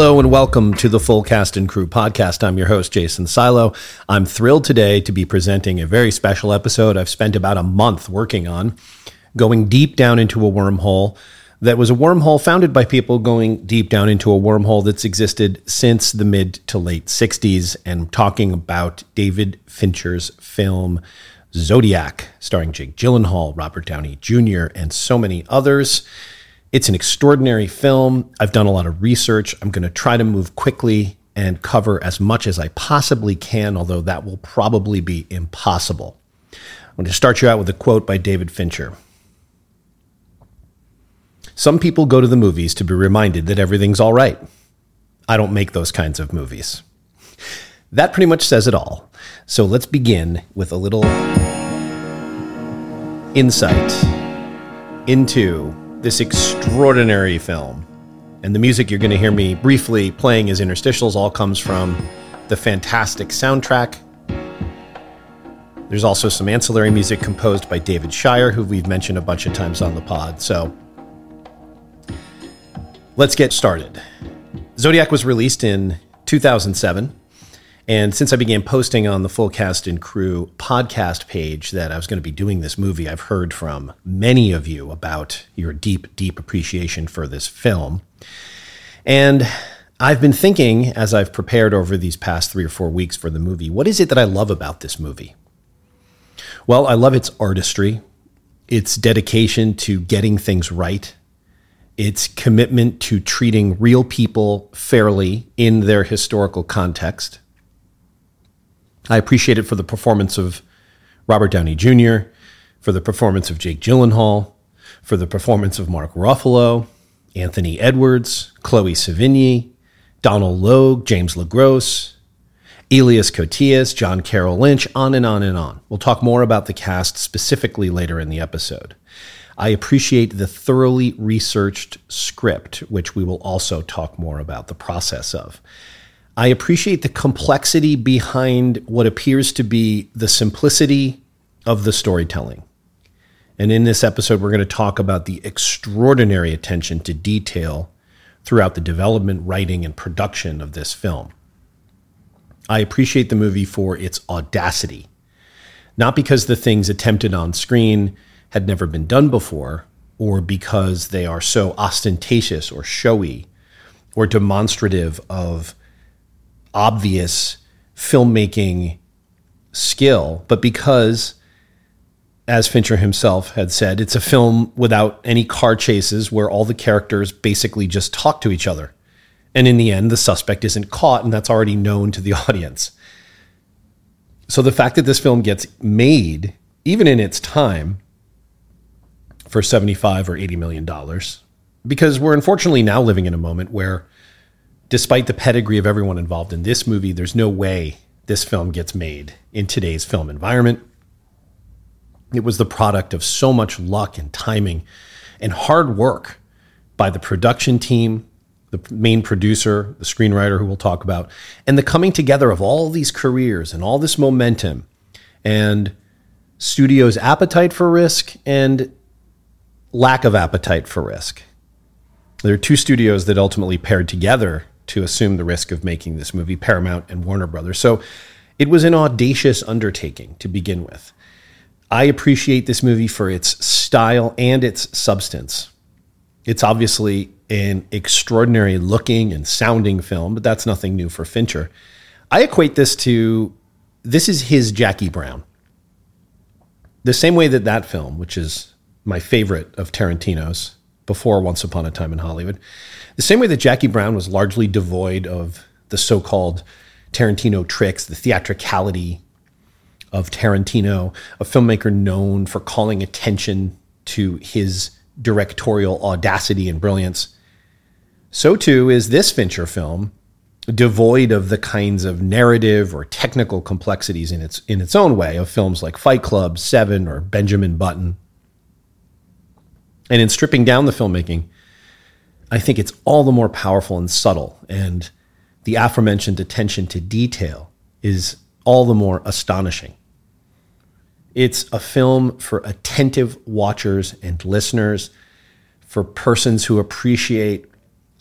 Hello and welcome to the Full Cast and Crew podcast. I'm your host, Jason Silo. I'm thrilled today to be presenting a very special episode I've spent about a month working on, going deep down into a wormhole that was a wormhole founded by people going deep down into a wormhole that's existed since the mid to late 60s and talking about David Fincher's film Zodiac, starring Jake Gyllenhaal, Robert Downey Jr., and so many others. It's an extraordinary film. I've done a lot of research. I'm going to try to move quickly and cover as much as I possibly can, although that will probably be impossible. I'm going to start you out with a quote by David Fincher. Some people go to the movies to be reminded that everything's all right. I don't make those kinds of movies. That pretty much says it all. So let's begin with a little insight into this extraordinary film. And the music you're going to hear me briefly playing as interstitials all comes from the fantastic soundtrack. There's also some ancillary music composed by David Shire, who we've mentioned a bunch of times on the pod. So let's get started. Zodiac was released in 2007. And since I began posting on the Full Cast and Crew podcast page that I was going to be doing this movie, I've heard from many of you about your deep, deep appreciation for this film. And I've been thinking as I've prepared over these past three or four weeks for the movie, what is it that I love about this movie? Well, I love its artistry, its dedication to getting things right, its commitment to treating real people fairly in their historical context I appreciate it for the performance of Robert Downey Jr., for the performance of Jake Gyllenhaal, for the performance of Mark Ruffalo, Anthony Edwards, Chloe Sevigny, Donal Logue, James LeGros, Elias Koteas, John Carroll Lynch, on and on and on. We'll talk more about the cast specifically later in the episode. I appreciate the thoroughly researched script, which we will also talk more about the process of. I appreciate the complexity behind what appears to be the simplicity of the storytelling. And in this episode, we're going to talk about the extraordinary attention to detail throughout the development, writing, and production of this film. I appreciate the movie for its audacity, not because the things attempted on screen had never been done before, or because they are so ostentatious or showy or demonstrative of obvious filmmaking skill, but because, as Fincher himself had said, it's a film without any car chases where all the characters basically just talk to each other. And in the end, the suspect isn't caught, and that's already known to the audience. So the fact that this film gets made, even in its time, for 75 or 80 million dollars, because we're unfortunately now living in a moment where despite the pedigree of everyone involved in this movie, there's no way this film gets made in today's film environment. It was the product of so much luck and timing and hard work by the production team, the main producer, the screenwriter who we'll talk about, and the coming together of all these careers and all this momentum and studio's appetite for risk and lack of appetite for risk. There are two studios that ultimately paired together to assume the risk of making this movie, Paramount and Warner Brothers. So it was an audacious undertaking to begin with. I appreciate this movie for its style and its substance. It's obviously an extraordinary looking and sounding film, but that's nothing new for Fincher. I equate this to this is his Jackie Brown. The same way that that film, which is my favorite of Tarantino's before Once Upon a Time in Hollywood, the same way that Jackie Brown was largely devoid of the so called Tarantino tricks, the theatricality of Tarantino, a filmmaker known for calling attention to his directorial audacity and brilliance, so too is this Fincher film devoid of the kinds of narrative or technical complexities in its in its own way of films like Fight Club, Seven, or Benjamin Button. And in stripping down the filmmaking, I think it's all the more powerful and subtle. And the aforementioned attention to detail is all the more astonishing. It's a film for attentive watchers and listeners, for persons who appreciate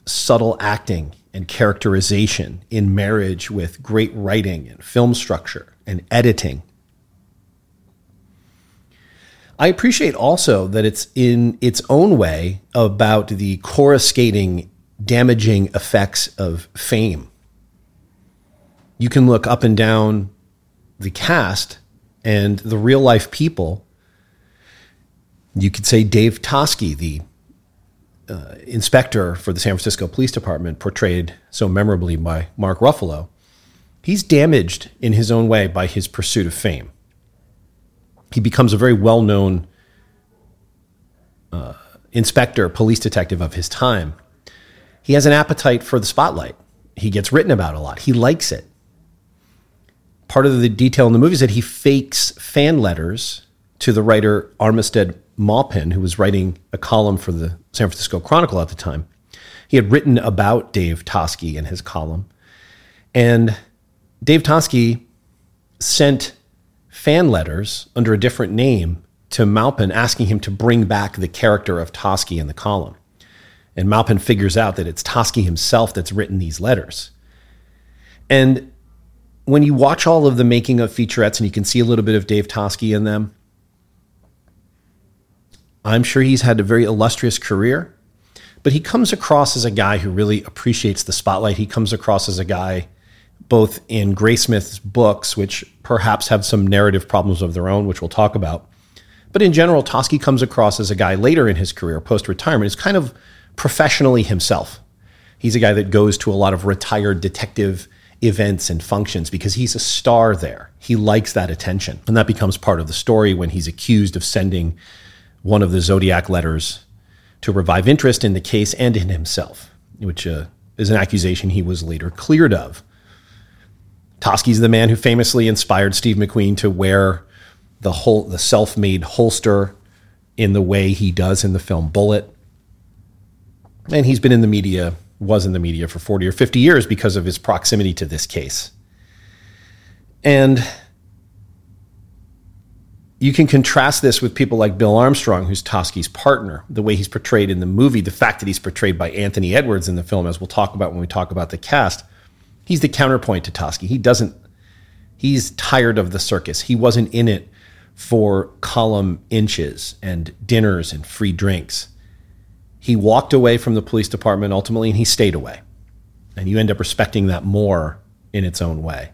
subtle acting and characterization in marriage with great writing and film structure and editing. I appreciate also that it's in its own way about the coruscating, damaging effects of fame. You can look up and down the cast and the real life people. You could say Dave Toschi, the uh, inspector for the San Francisco Police Department, portrayed so memorably by Mark Ruffalo, he's damaged in his own way by his pursuit of fame. He becomes a very well known uh, inspector, police detective of his time. He has an appetite for the spotlight. He gets written about a lot. He likes it. Part of the detail in the movie is that he fakes fan letters to the writer Armistead Maupin, who was writing a column for the San Francisco Chronicle at the time. He had written about Dave Toschi in his column. And Dave Toschi sent fan letters under a different name to Maupin asking him to bring back the character of Toschi in the column. And Maupin figures out that it's Toschi himself that's written these letters. And when you watch all of the making of featurettes and you can see a little bit of Dave Toschi in them, I'm sure he's had a very illustrious career, but he comes across as a guy who really appreciates the spotlight. He comes across as a guy, both in Graysmith's books, which perhaps have some narrative problems of their own, which we'll talk about. But in general, Toschi comes across as a guy later in his career, post retirement, is kind of professionally himself. He's a guy that goes to a lot of retired detective events and functions because he's a star there. He likes that attention. And that becomes part of the story when he's accused of sending one of the Zodiac letters to revive interest in the case and in himself, which uh, is an accusation he was later cleared of. Toschi's the man who famously inspired Steve McQueen to wear the whole the self-made holster in the way he does in the film Bullitt. And he's been in the media, was in the media for 40 or 50 years because of his proximity to this case. And you can contrast this with people like Bill Armstrong, who's Toschi's partner, the way he's portrayed in the movie, the fact that he's portrayed by Anthony Edwards in the film, as we'll talk about when we talk about the cast. He's the counterpoint to Toschi. He doesn't, he's tired of the circus. He wasn't in it for column inches and dinners and free drinks. He walked away from the police department ultimately and he stayed away. And you end up respecting that more in its own way.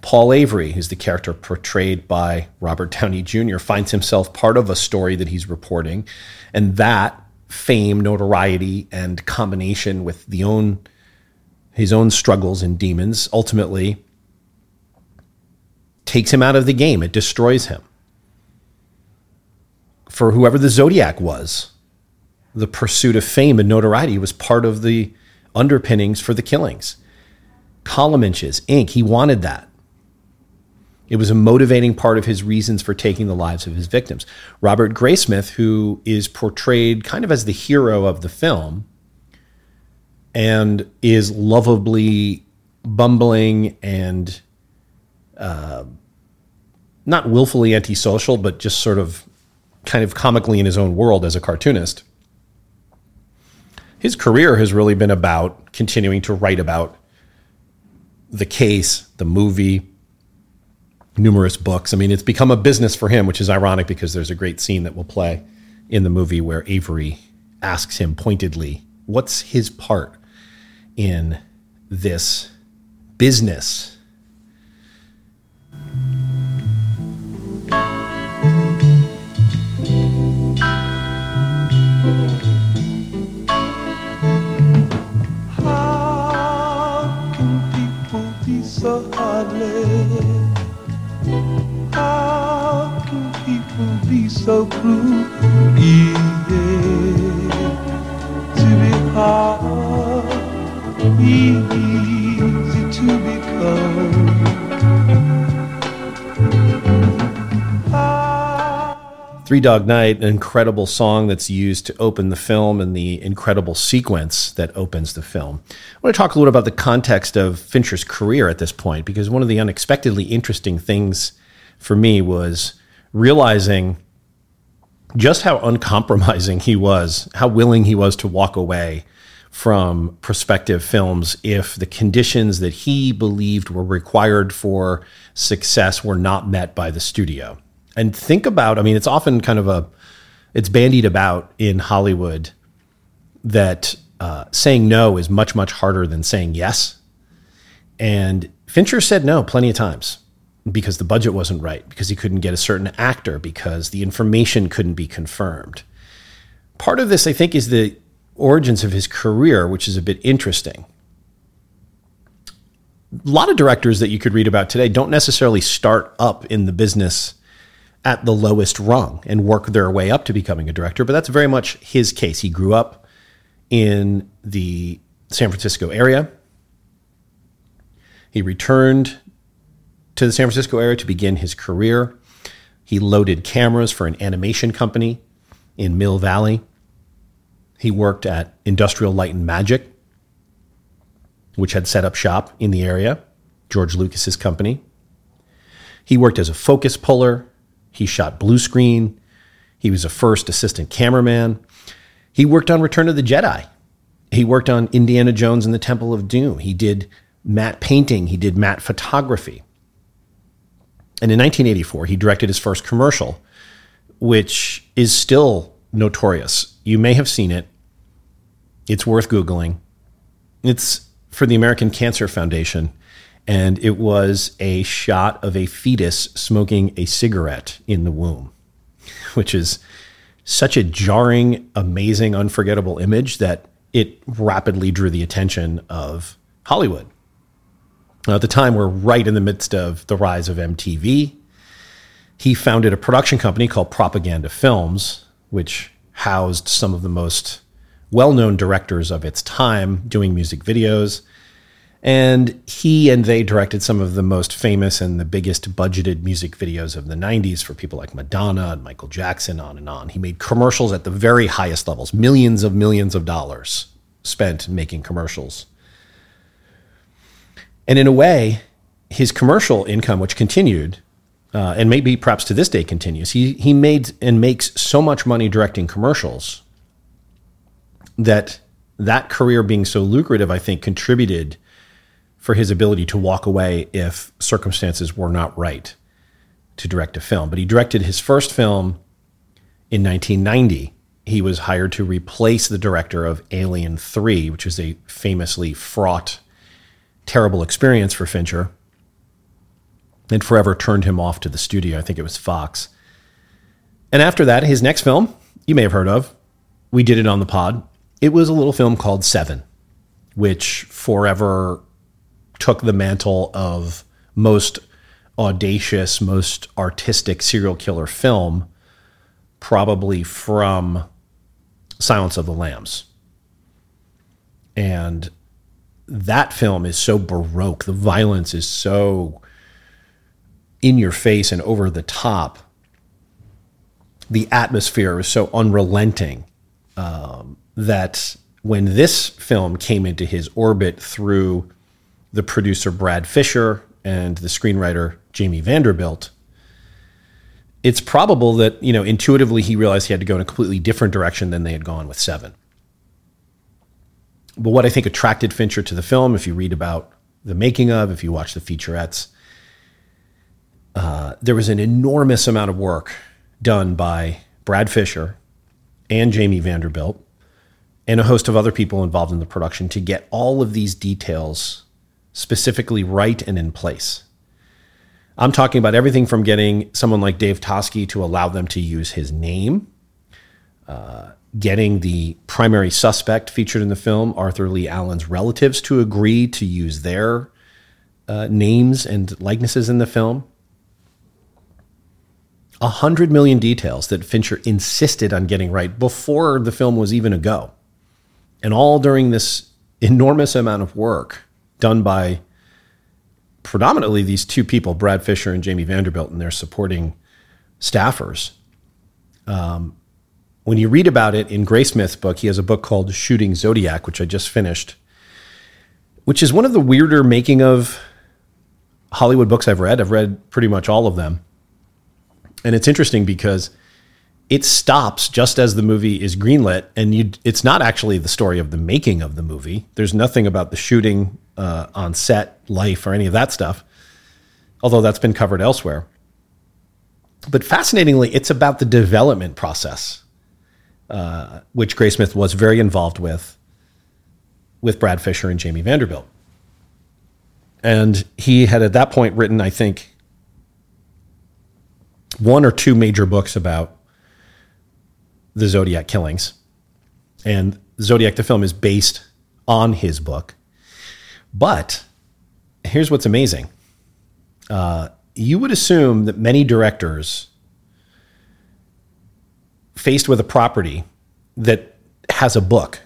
Paul Avery, who's the character portrayed by Robert Downey Jr., finds himself part of a story that he's reporting. And that fame, notoriety, and combination with the own his own struggles and demons ultimately takes him out of the game. It destroys him. For whoever the Zodiac was, the pursuit of fame and notoriety was part of the underpinnings for the killings. Column inches, ink, he wanted that. It was a motivating part of his reasons for taking the lives of his victims. Robert Graysmith, who is portrayed kind of as the hero of the film and is lovably bumbling and uh, not willfully antisocial, but just sort of kind of comically in his own world as a cartoonist. His career has really been about continuing to write about the case, the movie, numerous books. I mean, it's become a business for him, which is ironic because there's a great scene that will play in the movie where Avery asks him pointedly, What's his part in this business? How can people be so heartless? How can people be so cruel? Yeah, to be hard, easy to become. Three Dog Night, an incredible song that's used to open the film and the incredible sequence that opens the film. I want to talk a little about the context of Fincher's career at this point, because one of the unexpectedly interesting things for me was realizing just how uncompromising he was, how willing he was to walk away from prospective films if the conditions that he believed were required for success were not met by the studio. And think about, I mean, it's often kind of a, it's bandied about in Hollywood that uh, saying no is much, much harder than saying yes. And Fincher said no plenty of times because the budget wasn't right, because he couldn't get a certain actor, because the information couldn't be confirmed. Part of this, I think, is the origins of his career, which is a bit interesting. A lot of directors that you could read about today don't necessarily start up in the business at the lowest rung and work their way up to becoming a director, but that's very much his case. He grew up in the San Francisco area. He returned to the San Francisco area to begin his career. He loaded cameras for an animation company in Mill Valley. He worked at Industrial Light and Magic, which had set up shop in the area, George Lucas's company. He worked as a focus puller. He shot blue screen. He was a first assistant cameraman. He worked on Return of the Jedi. He worked on Indiana Jones and the Temple of Doom. He did matte painting. He did matte photography. And in 1984, he directed his first commercial, which is still notorious. You may have seen it. It's worth Googling. It's for the American Cancer Foundation. And it was a shot of a fetus smoking a cigarette in the womb, which is such a jarring, amazing, unforgettable image that it rapidly drew the attention of Hollywood. Now, at the time, we're right in the midst of the rise of MTV. He founded a production company called Propaganda Films, which housed some of the most well known directors of its time doing music videos. And he and they directed some of the most famous and the biggest budgeted music videos of the 90s for people like Madonna and Michael Jackson, on and on. He made commercials at the very highest levels, millions of millions of dollars spent making commercials. And in a way, his commercial income, which continued, uh, and maybe perhaps to this day continues, he, he made and makes so much money directing commercials that that career being so lucrative, I think, contributed for his ability to walk away if circumstances were not right to direct a film. But he directed his first film in 1990. He was hired to replace the director of Alien 3, which is a famously fraught terrible experience for Fincher and forever turned him off to the studio. I think it was Fox. And after that, his next film, you may have heard of, we did it on the pod. It was a little film called Seven, which forever took the mantle of most audacious, most artistic serial killer film, probably from Silence of the Lambs. And that film is so baroque. The violence is so in your face and over the top. The atmosphere is so unrelenting um, that when this film came into his orbit through the producer Brad Fischer and the screenwriter Jamie Vanderbilt, it's probable that you know intuitively he realized he had to go in a completely different direction than they had gone with Seven. But what I think attracted Fincher to the film, if you read about the making of, if you watch the featurettes, uh, there was an enormous amount of work done by Brad Fischer and Jamie Vanderbilt and a host of other people involved in the production to get all of these details specifically right and in place. I'm talking about everything from getting someone like Dave Toschi to allow them to use his name, uh, getting the primary suspect featured in the film, Arthur Lee Allen's relatives, to agree to use their uh, names and likenesses in the film. A hundred million details that Fincher insisted on getting right before the film was even a go. And all during this enormous amount of work done by predominantly these two people, Brad Fischer and Jamie Vanderbilt, and their supporting staffers. Um, when you read about it in Graysmith's book, he has a book called Shooting Zodiac, which I just finished, which is one of the weirder making of Hollywood books I've read. I've read pretty much all of them. And it's interesting because it stops just as the movie is greenlit, and you, it's not actually the story of the making of the movie. There's nothing about the shooting uh, on set, life, or any of that stuff, although that's been covered elsewhere. But fascinatingly, it's about the development process, uh, which Graysmith was very involved with, with Brad Fischer and Jamie Vanderbilt. And he had at that point written, I think, one or two major books about the Zodiac killings. And Zodiac, the film, is based on his book. But here's what's amazing uh, you would assume that many directors, faced with a property that has a book,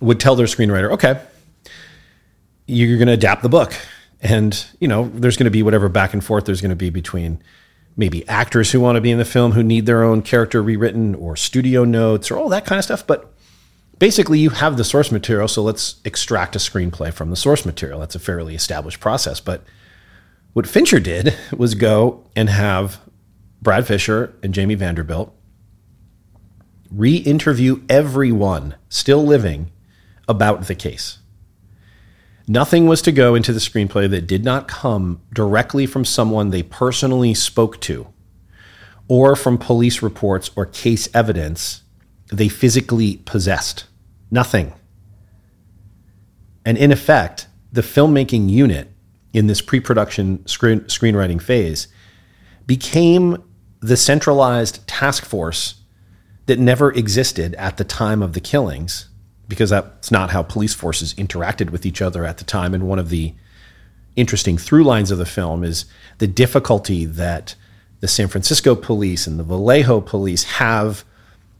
would tell their screenwriter, okay, you're going to adapt the book. And, you know, there's going to be whatever back and forth there's going to be between maybe actors who want to be in the film who need their own character rewritten or studio notes or all that kind of stuff. But basically, you have the source material, so let's extract a screenplay from the source material. That's a fairly established process. But what Fincher did was go and have Brad Fischer and Jamie Vanderbilt re interview everyone still living about the case. Nothing was to go into the screenplay that did not come directly from someone they personally spoke to or from police reports or case evidence they physically possessed. Nothing. And in effect, the filmmaking unit in this pre production screen, screenwriting phase became the centralized task force that never existed at the time of the killings because that's not how police forces interacted with each other at the time. And one of the interesting through lines of the film is the difficulty that the San Francisco police and the Vallejo police have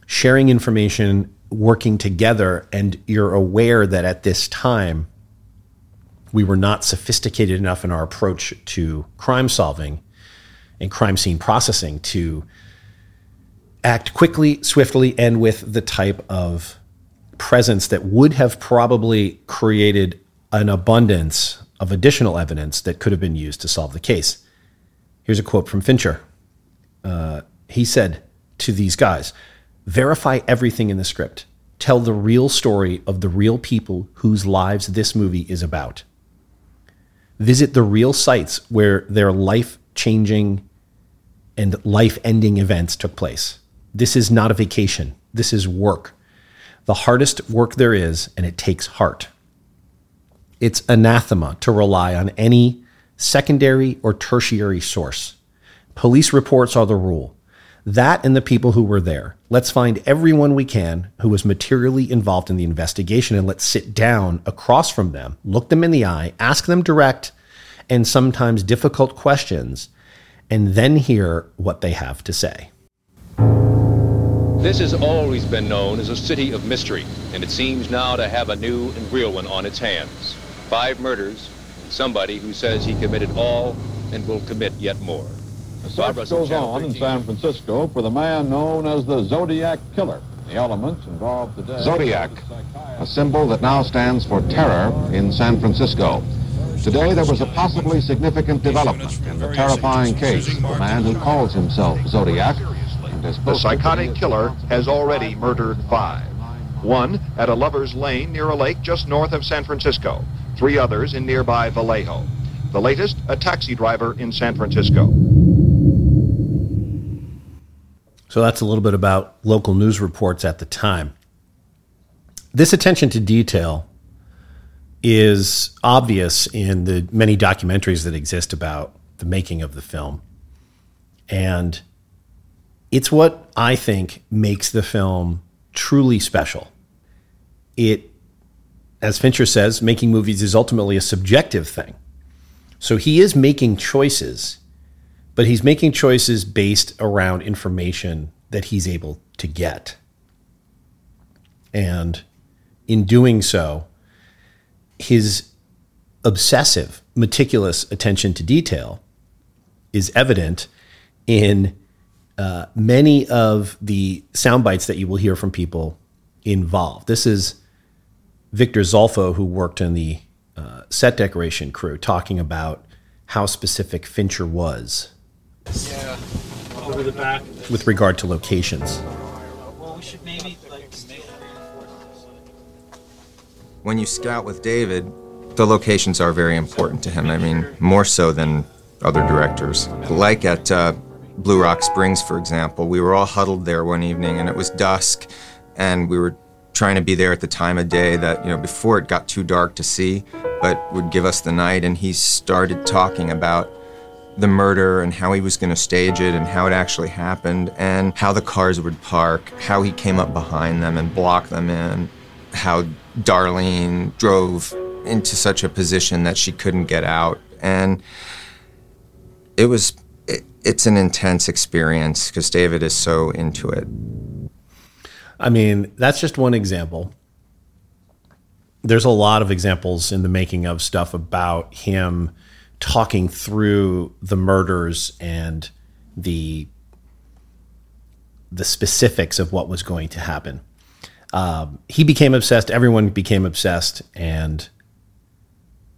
sharing information, working together. And you're aware that at this time, we were not sophisticated enough in our approach to crime solving and crime scene processing to act quickly, swiftly, and with the type of presence that would have probably created an abundance of additional evidence that could have been used to solve the case. Here's a quote from Fincher. Uh, he said to these guys, verify everything in the script. Tell the real story of the real people whose lives this movie is about. Visit the real sites where their life changing and life ending events took place. This is not a vacation. This is work the hardest work there is, and it takes heart. It's anathema to rely on any secondary or tertiary source. Police reports are the rule. That and the people who were there. Let's find everyone we can who was materially involved in the investigation and let's sit down across from them, look them in the eye, ask them direct and sometimes difficult questions, and then hear what they have to say. This has always been known as a city of mystery, and it seems now to have a new and real one on its hands. Five murders, somebody who says he committed all and will commit yet more. The search goes on in San Francisco for the man known as the Zodiac Killer. The elements involved today... Zodiac, a symbol that now stands for terror in San Francisco. Today there was a possibly significant development in the terrifying case of a man who calls himself Zodiac the psychotic killer has already murdered five. One at a lover's lane near a lake just north of San Francisco. Three others in nearby Vallejo. The latest, a taxi driver in San Francisco. So that's a little bit about local news reports at the time. This attention to detail is obvious in the many documentaries that exist about the making of the film. And it's what I think makes the film truly special. It, as Fincher says, making movies is ultimately a subjective thing. So he is making choices, but he's making choices based around information that he's able to get. And in doing so, his obsessive, meticulous attention to detail is evident in uh, many of the sound bites that you will hear from people involved. This is Victor Zolfo, who worked in the uh, set decoration crew, talking about how specific Fincher was. Yeah. over the back. with regard to locations. Well, we should maybe like when you scout with David, the locations are very important to him. I mean, more so than other directors. Like at uh, Blue Rock Springs, for example, we were all huddled there one evening and it was dusk, and we were trying to be there at the time of day that, you know, before it got too dark to see, but would give us the night. And he started talking about the murder and how he was going to stage it and how it actually happened and how the cars would park, how he came up behind them and blocked them in, how Darlene drove into such a position that she couldn't get out. And it was, it, it's an intense experience because David is so into it. I mean, that's just one example. There's a lot of examples in the making of stuff about him talking through the murders and the the specifics of what was going to happen. Um, he became obsessed. Everyone became obsessed, and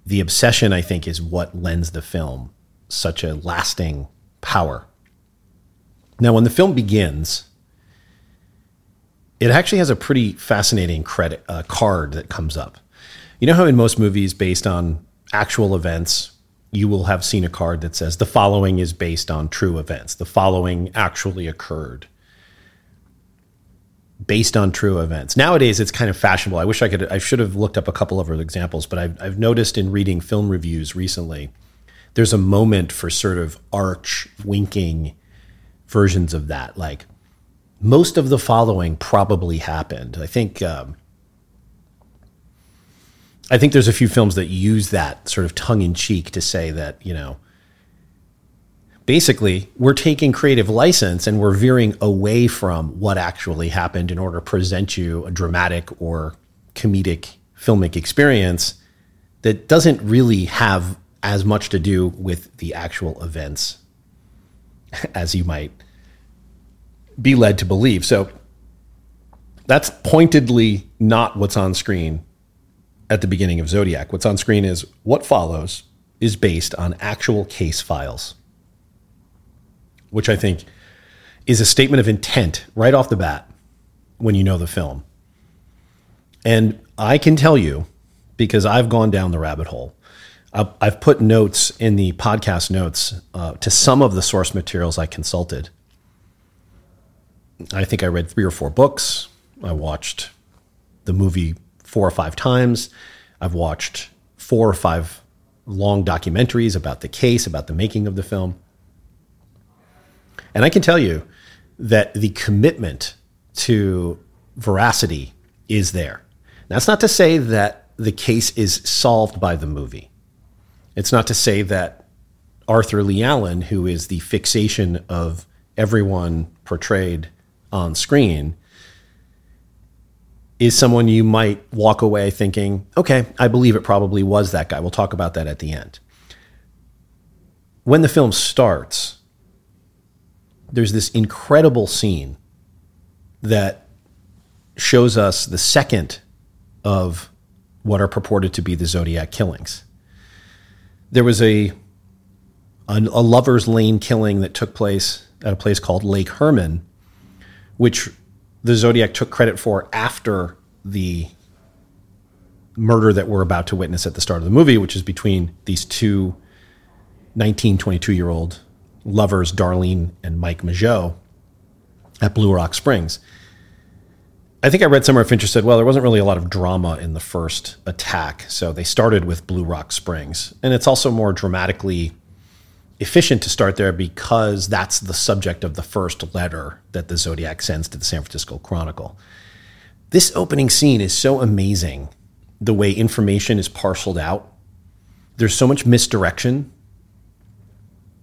the obsession, I think, is what lends the film such a lasting power. Now, when the film begins, it actually has a pretty fascinating credit uh, card that comes up. You know how in most movies based on actual events, you will have seen a card that says the following is based on true events. The following actually occurred based on true events. Nowadays, it's kind of fashionable. I wish I could. I should have looked up a couple of other examples, but I've, I've noticed in reading film reviews recently, there's a moment for sort of arch winking versions of that. Like most of the following probably happened. I think. Um, I think there's a few films that use that sort of tongue in cheek to say that you know basically we're taking creative license and we're veering away from what actually happened in order to present you a dramatic or comedic filmic experience that doesn't really have as much to do with the actual events as you might be led to believe. So that's pointedly not what's on screen at the beginning of Zodiac. What's on screen is what follows is based on actual case files which I think is a statement of intent right off the bat when you know the film. And I can tell you, because I've gone down the rabbit hole, I've put notes in the podcast notes uh, to some of the source materials I consulted. I think I read three or four books. I watched the movie four or five times. I've watched four or five long documentaries about the case, about the making of the film. And I can tell you that the commitment to veracity is there. That's not to say that the case is solved by the movie. It's not to say that Arthur Lee Allen, who is the fixation of everyone portrayed on screen, is someone you might walk away thinking, okay, I believe it probably was that guy. We'll talk about that at the end. When the film starts, there's this incredible scene that shows us the second of what are purported to be the Zodiac killings. There was a, a, a lover's lane killing that took place at a place called Lake Herman, which the Zodiac took credit for after the murder that we're about to witness at the start of the movie, which is between these two 19, 22 year old lovers, Darlene and Mike Mageau, at Blue Rock Springs. I think I read somewhere Fincher said, well, there wasn't really a lot of drama in the first attack. So they started with Blue Rock Springs. And it's also more dramatically efficient to start there because that's the subject of the first letter that the Zodiac sends to the San Francisco Chronicle. This opening scene is so amazing the way information is parceled out. There's so much misdirection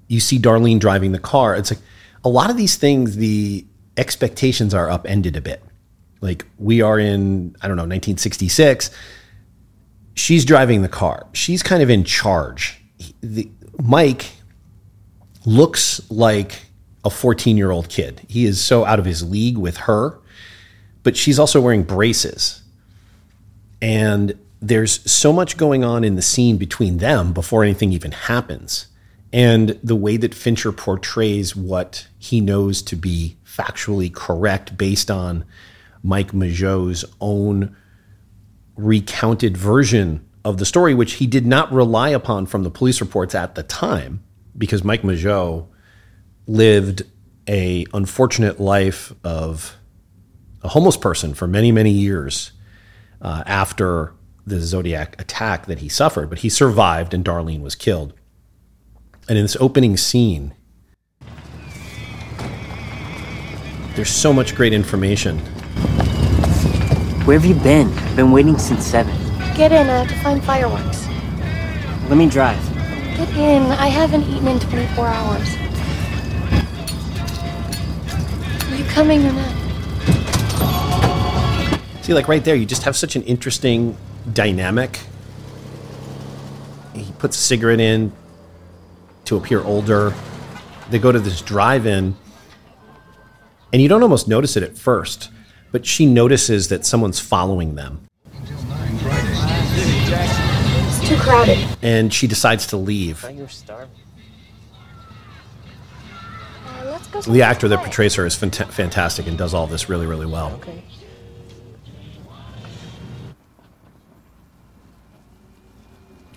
you see Darlene driving the car. It's like a lot of these things, the expectations are upended a bit. Like we are in, I don't know, 1966. She's driving the car. She's kind of in charge. The, Mike looks like a 14 year old kid. He is so out of his league with her, but she's also wearing braces. And there's so much going on in the scene between them before anything even happens and the way that Fincher portrays what he knows to be factually correct based on Mike Mageau's own recounted version of the story, which he did not rely upon from the police reports at the time, because Mike Mageau lived a unfortunate life of a homeless person for many, many years uh, after the Zodiac attack that he suffered. But he survived, and Darlene was killed. And in this opening scene, there's so much great information. Where have you been? I've been waiting since 7. Get in, I have to find fireworks. Let me drive. Get in, I haven't eaten in 24 hours. Are you coming or not? See, like right there, you just have such an interesting dynamic. He puts a cigarette in to appear older. They go to this drive in, and you don't almost notice it at first, but she notices that someone's following them. It's too crowded. And she decides to leave. you were starving. Uh, let's go. The actor that portrays her is fanta- fantastic and does all this really, really well. Okay.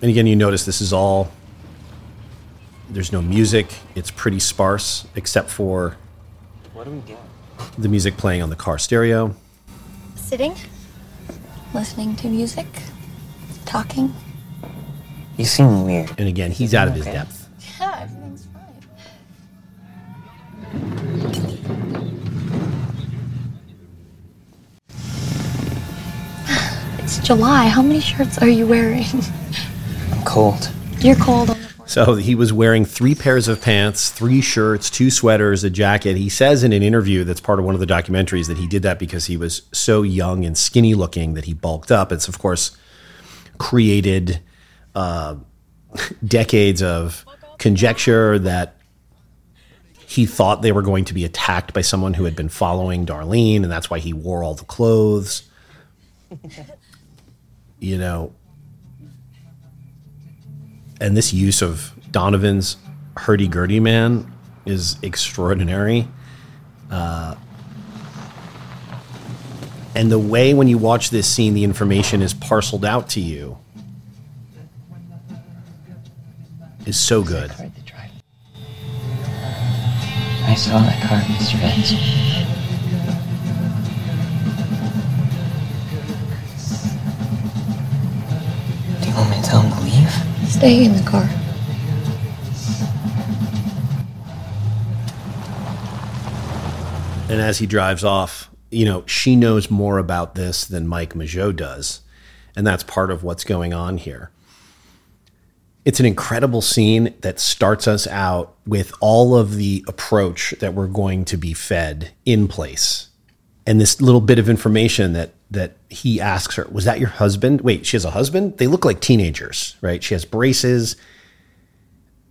And again, you notice this is all. There's no music. It's pretty sparse, except for What are we doing? The music playing on the car stereo. Sitting, listening to music, talking. You seem weird. And again, he's out of his Okay. depth. Yeah, everything's fine. It's July. How many shirts are you wearing? I'm cold. You're cold on the floor. So he was wearing three pairs of pants, three shirts, two sweaters, a jacket. He says in an interview that's part of one of the documentaries that he did that because he was so young and skinny looking that he bulked up. It's, of course, created uh, decades of conjecture that he thought they were going to be attacked by someone who had been following Darlene, and that's why he wore all the clothes. you know, and this use of Donovan's hurdy-gurdy man is extraordinary. Uh, and the way when you watch this scene, the information is parceled out to you is so good. Car to drive. I saw that car, Mr. Vance. Do you want me to tell him to leave? Stay in the car. And as he drives off, you know, she knows more about this than Mike Mageau does. And that's part of what's going on here. It's an incredible scene that starts us out with all of the approach that we're going to be fed in place. And this little bit of information that that he asks her, was that your husband? Wait, she has a husband? They look like teenagers, right? She has braces.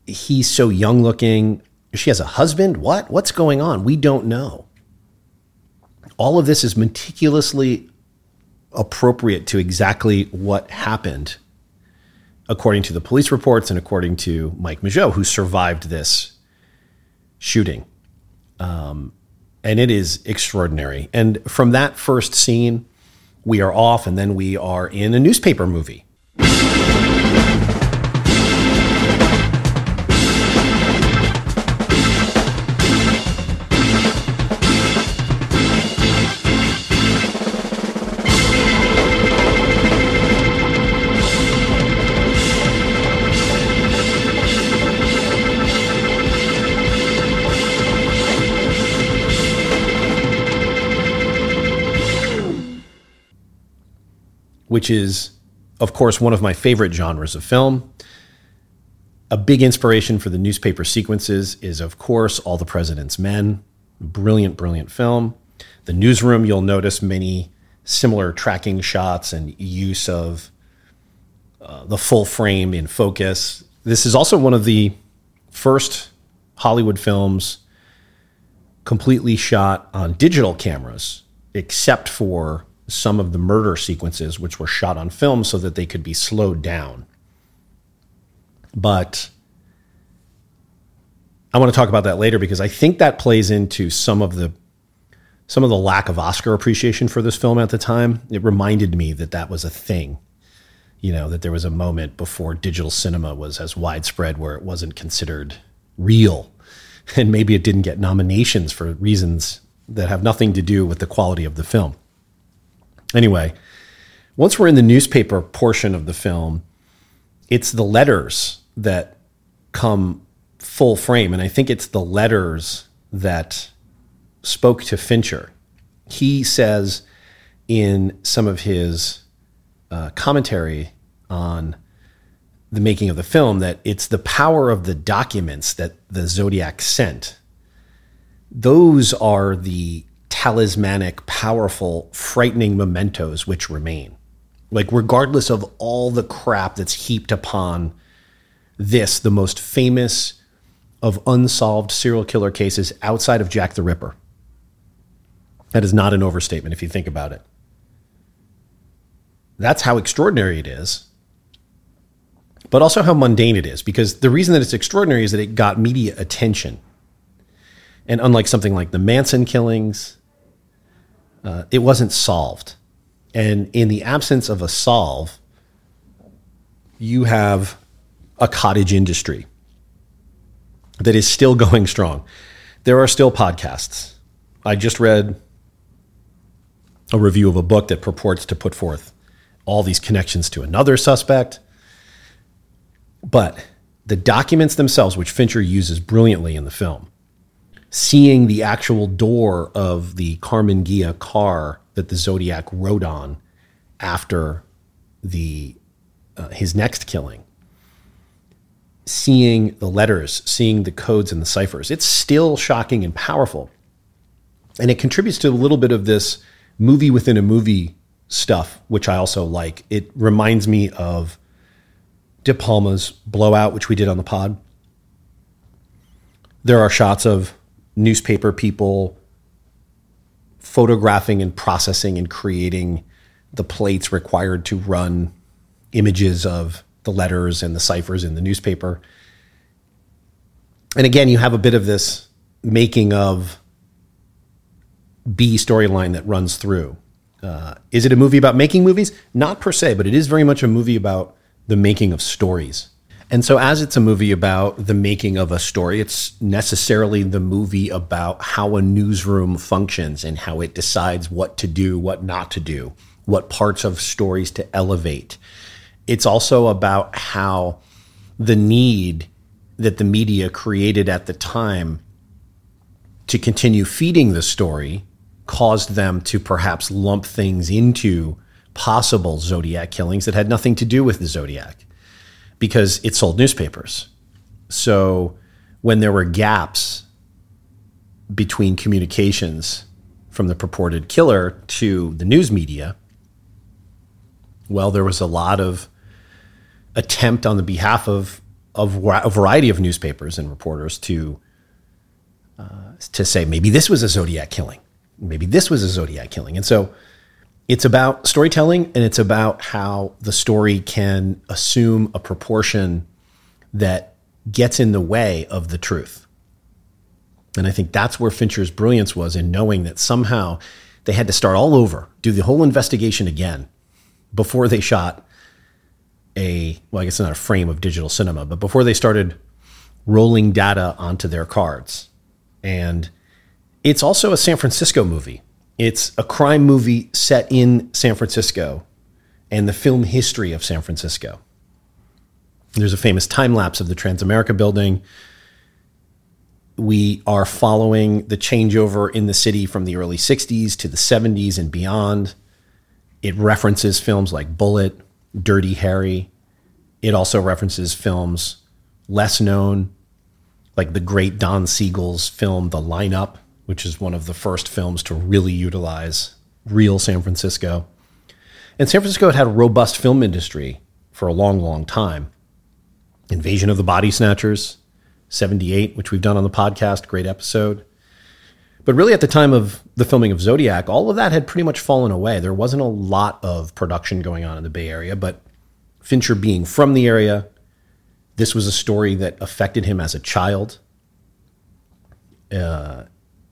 He's so young looking. She has a husband? What? What's going on? We don't know all of this is meticulously appropriate to exactly what happened, according to the police reports and according to Mike Mageau, who survived this shooting. Um, and it is extraordinary. And from that first scene, we are off, and then we are in a newspaper movie. Which is, of course, one of my favorite genres of film. A big inspiration for the newspaper sequences is, of course, All the President's Men. Brilliant, brilliant film. The newsroom, you'll notice many similar tracking shots and use of uh, the full frame in focus. This is also one of the first Hollywood films completely shot on digital cameras, except for some of the murder sequences, which were shot on film so that they could be slowed down. But I want to talk about that later because I think that plays into some of the some of the lack of Oscar appreciation for this film at the time. It reminded me that that was a thing. You know, that there was a moment before digital cinema was as widespread where it wasn't considered real. And maybe it didn't get nominations for reasons that have nothing to do with the quality of the film. Anyway, once we're in the newspaper portion of the film, it's the letters that come full frame. And I think it's the letters that spoke to Fincher. He says in some of his uh, commentary on the making of the film that it's the power of the documents that the Zodiac sent. Those are the talismanic, powerful, frightening mementos which remain. Like, regardless of all the crap that's heaped upon this, the most famous of unsolved serial killer cases outside of Jack the Ripper. That is not an overstatement if you think about it. That's how extraordinary it is, but also how mundane it is. Because the reason that it's extraordinary is that it got media attention. And unlike something like the Manson killings, uh, it wasn't solved. And in the absence of a solve, you have a cottage industry that is still going strong. There are still podcasts. I just read a review of a book that purports to put forth all these connections to another suspect. But the documents themselves, which Fincher uses brilliantly in the film, seeing the actual door of the Karmann Ghia car that the Zodiac rode on after the uh, his next killing, seeing the letters, seeing the codes and the ciphers, it's still shocking and powerful. And it contributes to a little bit of this movie within a movie stuff, which I also like. It reminds me of De Palma's Blowout, which we did on the pod. There are shots of newspaper people photographing and processing and creating the plates required to run images of the letters and the ciphers in the newspaper. And again, you have a bit of this making of B storyline that runs through. Uh, is it a movie about making movies? Not per se, but it is very much a movie about the making of stories. And so, as it's a movie about the making of a story, it's necessarily the movie about how a newsroom functions and how it decides what to do, what not to do, what parts of stories to elevate. It's also about how the need that the media created at the time to continue feeding the story caused them to perhaps lump things into possible Zodiac killings that had nothing to do with the Zodiac because it sold newspapers. So when there were gaps between communications from the purported killer to the news media, well, there was a lot of attempt on the behalf of, of a variety of newspapers and reporters to uh, to say maybe this was a Zodiac killing, maybe this was a Zodiac killing, and so it's about storytelling and it's about how the story can assume a proportion that gets in the way of the truth. And I think that's where Fincher's brilliance was in knowing that somehow they had to start all over, do the whole investigation again before they shot a, well, I guess not a frame of digital cinema, but before they started rolling data onto their cards. And it's also a San Francisco movie. It's a crime movie set in San Francisco and the film history of San Francisco. There's a famous time lapse of the Transamerica building. We are following the changeover in the city from the early 60s to the 70s and beyond. It references films like Bullitt, Dirty Harry. It also references films less known, like the great Don Siegel's film The Lineup, which is one of the first films to really utilize real San Francisco. And San Francisco had had a robust film industry for a long, long time. Invasion of the Body Snatchers, 78, which we've done on the podcast, great episode. But really, at the time of the filming of Zodiac, all of that had pretty much fallen away. There wasn't a lot of production going on in the Bay Area, but Fincher being from the area, this was a story that affected him as a child. uh,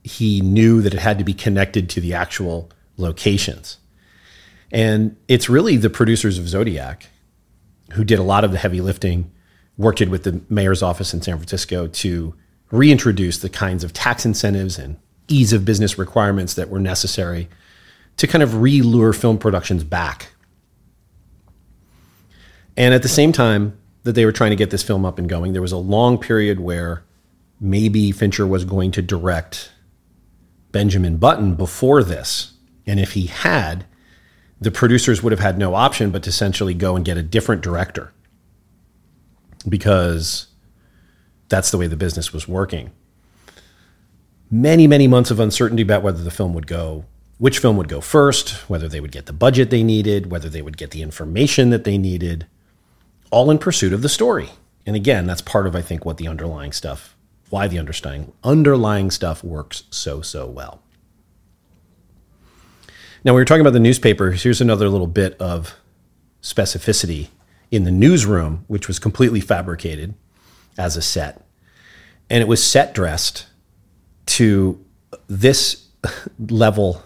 he knew that it had to be connected to the actual locations. And it's really the producers of Zodiac who did a lot of the heavy lifting, worked it with the mayor's office in San Francisco to reintroduce the kinds of tax incentives and ease of business requirements that were necessary to kind of re lure film productions back. And at the same time that they were trying to get this film up and going, there was a long period where maybe Fincher was going to direct Benjamin Button before this. And if he had, the producers would have had no option but to essentially go and get a different director because that's the way the business was working. Many, many months of uncertainty about whether the film would go, which film would go first, whether they would get the budget they needed, whether they would get the information that they needed, all in pursuit of the story. And again, that's part of, I think, what the underlying stuff, why the underlying, underlying stuff works so, so well. Now, we were talking about the newspaper. Here's another little bit of specificity in the newsroom, which was completely fabricated as a set. And it was set dressed to this level.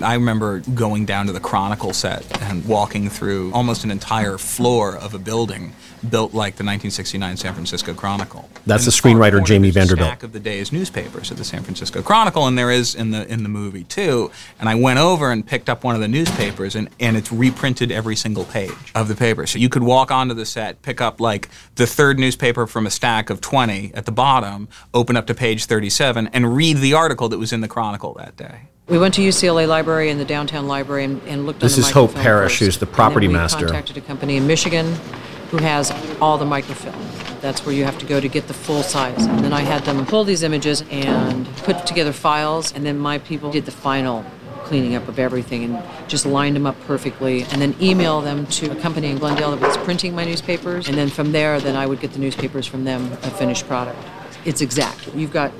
I remember going down to the Chronicle set and walking through almost an entire floor of a building built like the 1969 San Francisco Chronicle. That's the screenwriter Jamie Vanderbilt. Stack of the day's newspapers at the San Francisco Chronicle, and there is in the in the movie too. And I went over and picked up one of the newspapers, and and it's reprinted every single page of the paper. So you could walk onto the set, pick up like the third newspaper from a stack of 20 at the bottom, open up to page 37, and read the article that was in the Chronicle that day. We went to UCLA Library and the downtown library and, and looked This on the is Hope microfilm Parrish, first. who's the And then property we master. contacted a company in Michigan who has all the microfilm. That's where you have to go to get the full size. And then I had them pull these images and put together files, and then my people did the final cleaning up of everything and just lined them up perfectly and then email them to a company in Glendale that was printing my newspapers and then from there then I would get the newspapers from them a finished product. It's exact. You've got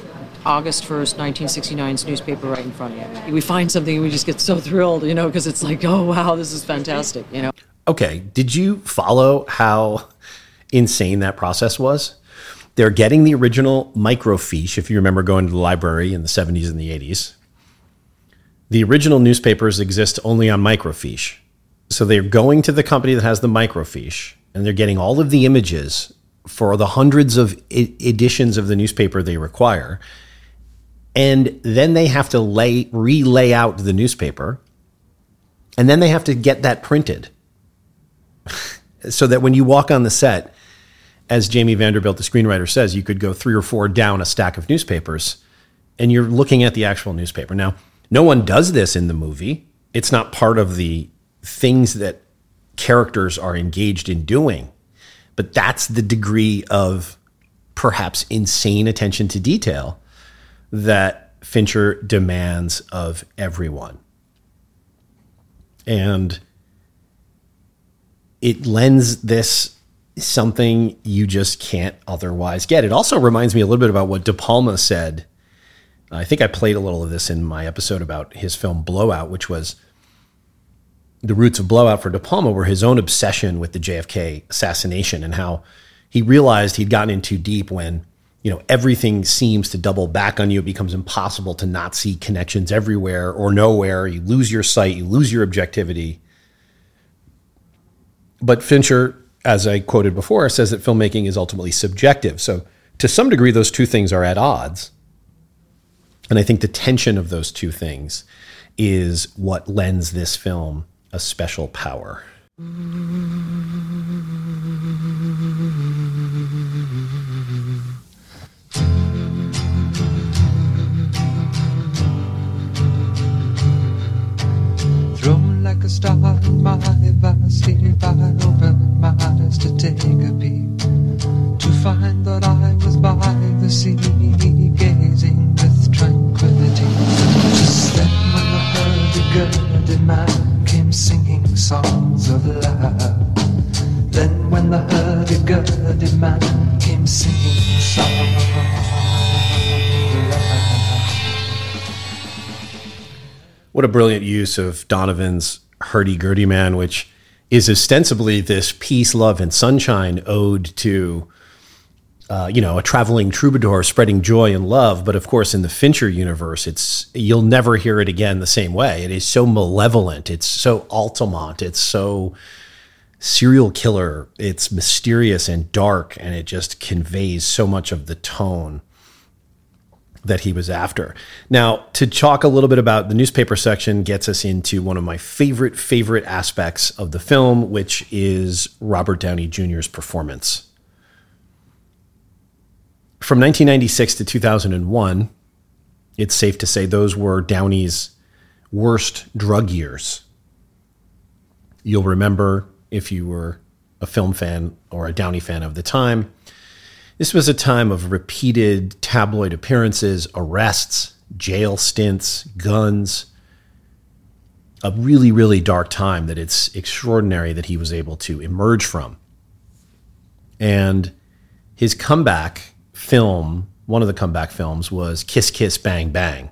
August 1st, 1969's newspaper right in front of you. We find something and we just get so thrilled, you know, because it's like, oh wow, this is fantastic, you know. Okay, did you follow how insane that process was? They're getting the original microfiche, if you remember going to the library in the 70s and the 80s. The original newspapers exist only on microfiche. So they're going to the company that has the microfiche and they're getting all of the images for the hundreds of editions of the newspaper they require. And then they have to lay relay out the newspaper. And then they have to get that printed so that when you walk on the set, as Jamie Vanderbilt, the screenwriter, says, you could go three or four down a stack of newspapers and you're looking at the actual newspaper. Now, no one does this in the movie. It's not part of the things that characters are engaged in doing, but that's the degree of perhaps insane attention to detail that Fincher demands of everyone. And it lends this something you just can't otherwise get. It also reminds me a little bit about what De Palma said. I think I played a little of this in my episode about his film Blowout, which was the roots of Blowout for De Palma were his own obsession with the JFK assassination and how he realized he'd gotten in too deep when you know everything seems to double back on you. It becomes impossible to not see connections everywhere or nowhere. You lose your sight, you lose your objectivity. But Fincher, as I quoted before, says that filmmaking is ultimately subjective. So to some degree, those two things are at odds. And I think the tension of those two things is what lends this film a special power. Like a star in my sleep, I opened my eyes to take a peek. To find that I was by the sea, gazing with tranquility. Just then, when the hurdy-gurdy man came singing songs of love. Then, when the hurdy-gurdy man came singing songs. What a brilliant use of Donovan's hurdy gurdy man, which is ostensibly this peace, love, and sunshine ode to uh, you know, a traveling troubadour spreading joy and love. But of course, in the Fincher universe, it's you'll never hear it again the same way. It is so malevolent. It's so Altamont. It's so serial killer. It's mysterious and dark, and it just conveys so much of the tone that he was after. Now, to talk a little bit about the newspaper section gets us into one of my favorite, favorite aspects of the film, which is Robert Downey Jr.'s performance. From 1996 to 2001, it's safe to say those were Downey's worst drug years. You'll remember if you were a film fan or a Downey fan of the time this was a time of repeated tabloid appearances, arrests, jail stints, guns. A really, really dark time that it's extraordinary that he was able to emerge from. And his comeback film, one of the comeback films, was Kiss Kiss Bang Bang,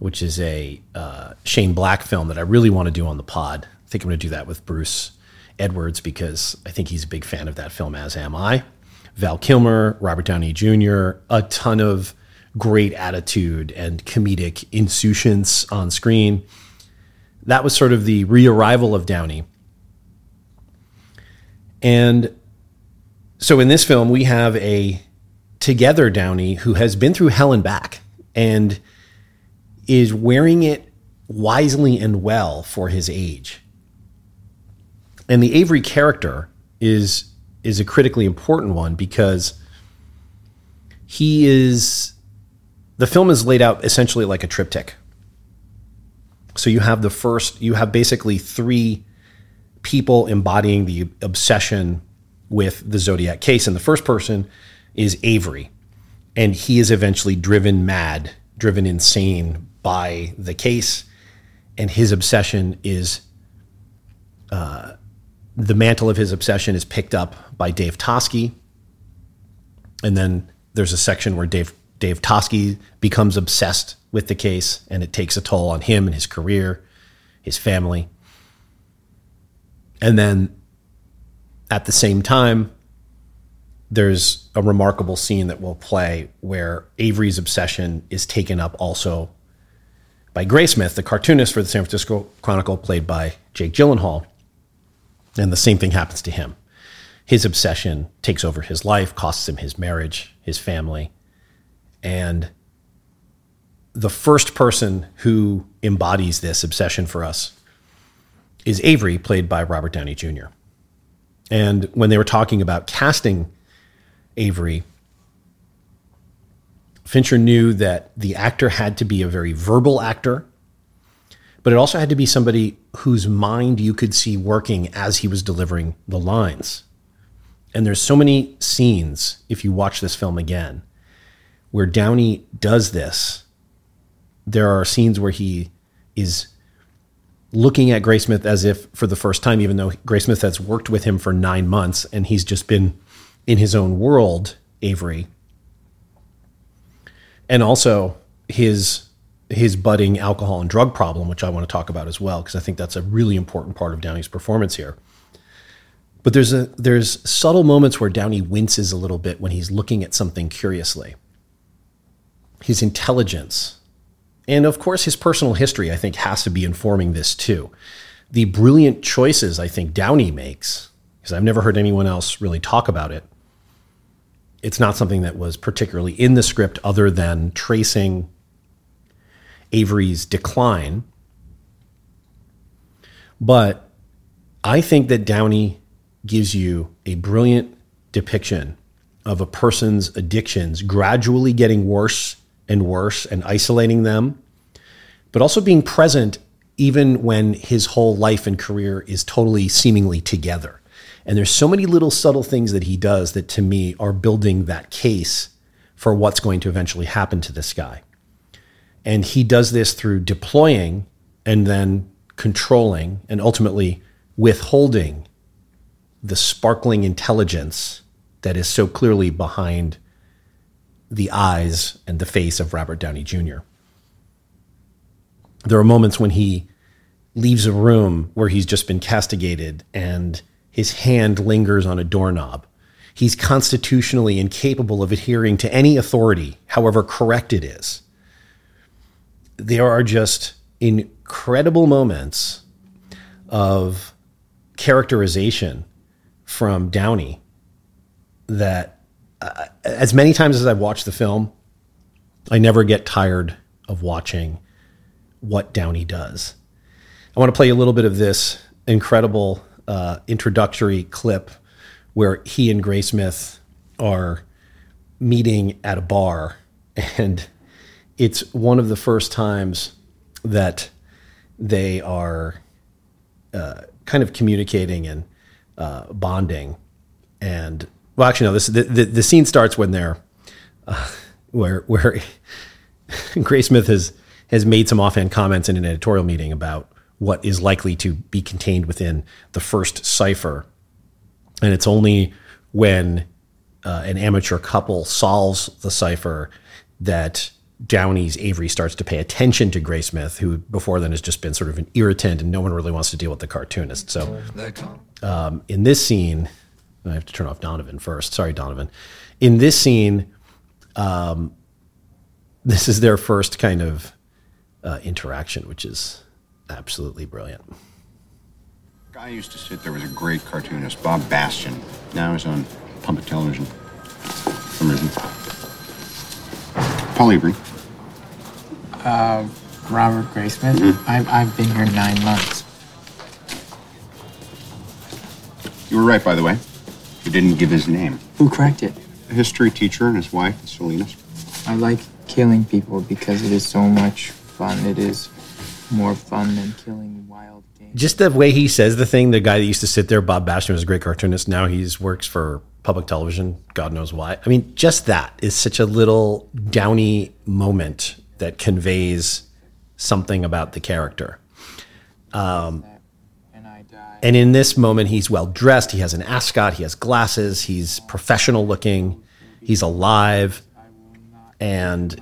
which is a uh, Shane Black film that I really want to do on the pod. I think I'm going to do that with Bruce Edwards because I think he's a big fan of that film, as am I. Val Kilmer, Robert Downey Jr., a ton of great attitude and comedic insouciance on screen. That was sort of the rearrival of Downey. And so in this film, we have a together Downey who has been through hell and back and is wearing it wisely and well for his age. And the Avery character is is a critically important one because he is the film is laid out essentially like a triptych. So you have the first, you have basically three people embodying the obsession with the Zodiac case. And the first person is Avery. And he is eventually driven mad, driven insane by the case. And his obsession is uh, the mantle of his obsession is picked up by Dave Toschi. And then there's a section where Dave Dave Toschi becomes obsessed with the case and it takes a toll on him and his career, his family. And then at the same time, there's a remarkable scene that will play where Avery's obsession is taken up also by Graysmith, the cartoonist for the San Francisco Chronicle, played by Jake Gyllenhaal. And the same thing happens to him. His obsession takes over his life, costs him his marriage, his family. And the first person who embodies this obsession for us is Avery, played by Robert Downey Jr. And when they were talking about casting Avery, Fincher knew that the actor had to be a very verbal actor but it also had to be somebody whose mind you could see working as he was delivering the lines. And there's so many scenes, if you watch this film again, where Downey does this. There are scenes where he is looking at Graysmith as if for the first time, even though Graysmith has worked with him for nine months and he's just been in his own world, Avery. And also his his budding alcohol and drug problem, which I want to talk about as well, because I think that's a really important part of Downey's performance here. But there's a there's subtle moments where Downey winces a little bit when he's looking at something curiously. His intelligence, and of course his personal history, I think, has to be informing this too. The brilliant choices I think Downey makes, because I've never heard anyone else really talk about it. It's not something that was particularly in the script, other than tracing Avery's decline. But I think that Downey gives you a brilliant depiction of a person's addictions gradually getting worse and worse and isolating them, but also being present even when his whole life and career is totally seemingly together. And there's so many little subtle things that he does that to me are building that case for what's going to eventually happen to this guy. And he does this through deploying and then controlling and ultimately withholding the sparkling intelligence that is so clearly behind the eyes and the face of Robert Downey Jr. There are moments when he leaves a room where he's just been castigated and his hand lingers on a doorknob He's constitutionally incapable of adhering to any authority, however correct it is. There are just incredible moments of characterization from Downey that, uh, as many times as I've watched the film, I never get tired of watching what Downey does. I want to play a little bit of this incredible uh, introductory clip where he and Graysmith are meeting at a bar, and it's one of the first times that they are uh, kind of communicating and uh, bonding. And well, actually, no. This the, the, the scene starts when they're uh, where where Graysmith has has made some offhand comments in an editorial meeting about what is likely to be contained within the first cipher, and it's only when uh, an amateur couple solves the cipher that Downey's Avery starts to pay attention to Graysmith, who before then has just been sort of an irritant and no one really wants to deal with the cartoonist. So um, in this scene, I have to turn off Donovan first. Sorry, Donovan. In this scene, um, this is their first kind of uh, interaction, which is absolutely brilliant. guy used to sit there was a great cartoonist, Bob Bastian. Now he's on public television. For some reason. Paul Avery. Uh, Robert Graysmith. Mm-hmm. I've, I've been here nine months. You were right, by the way. You didn't give his name. Who cracked it? A history teacher and his wife, Salinas. I like killing people because it is so much fun. It is more fun than killing wild game. Just the way he says the thing, the guy that used to sit there, Bob Bastian, was a great cartoonist. Now he's works for public television. God knows why. I mean, just that is such a little Downey moment that conveys something about the character. Um, and in this moment, he's well dressed. He has an ascot. He has glasses. He's professional looking. He's alive. And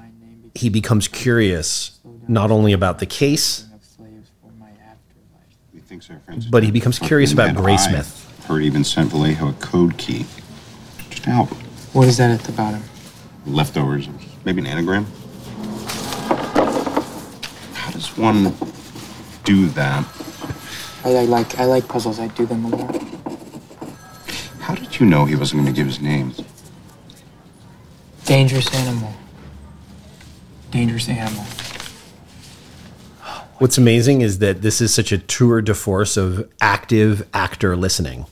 he becomes curious not only about the case, He thinks our friends but he becomes curious about And Graysmith. I Heard even sent Vallejo a code key. Just to help him. What is that at the bottom? Leftovers, maybe an anagram. How does one do that? I, I like I like puzzles. I do them a lot. How did you know he wasn't going to give his name? Dangerous animal. Dangerous animal. What's amazing is that this is such a tour de force of active actor listening.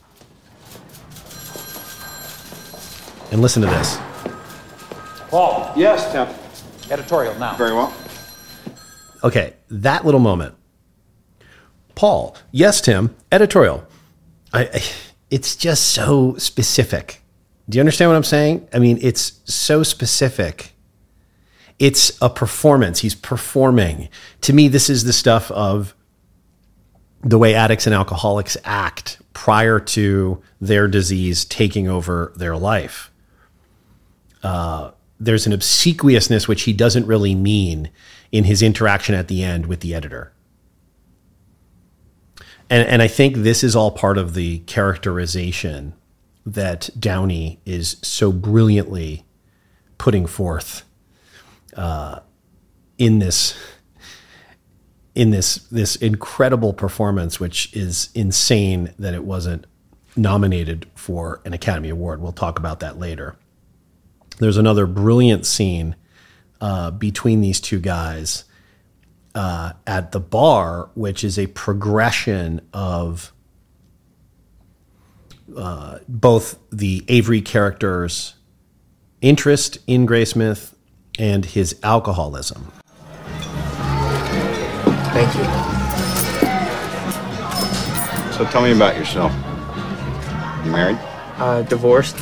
And listen to this. Paul. Yes, Tim. Editorial now. Very well. Okay, that little moment. Paul, yes, Tim, editorial. I, I, it's just so specific. Do you understand what I'm saying? I mean, it's so specific. It's a performance. He's performing. To me, this is the stuff of the way addicts and alcoholics act prior to their disease taking over their life. Uh, there's an obsequiousness which he doesn't really mean in his interaction at the end with the editor. And, and I think this is all part of the characterization that Downey is so brilliantly putting forth uh, in this in this this incredible performance, which is insane that it wasn't nominated for an Academy Award. We'll talk about that later. There's another brilliant scene uh, between these two guys uh, at the bar, which is a progression of uh, both the Avery character's interest in Graysmith and his alcoholism. Thank you. So tell me about yourself. You married? Uh, divorced.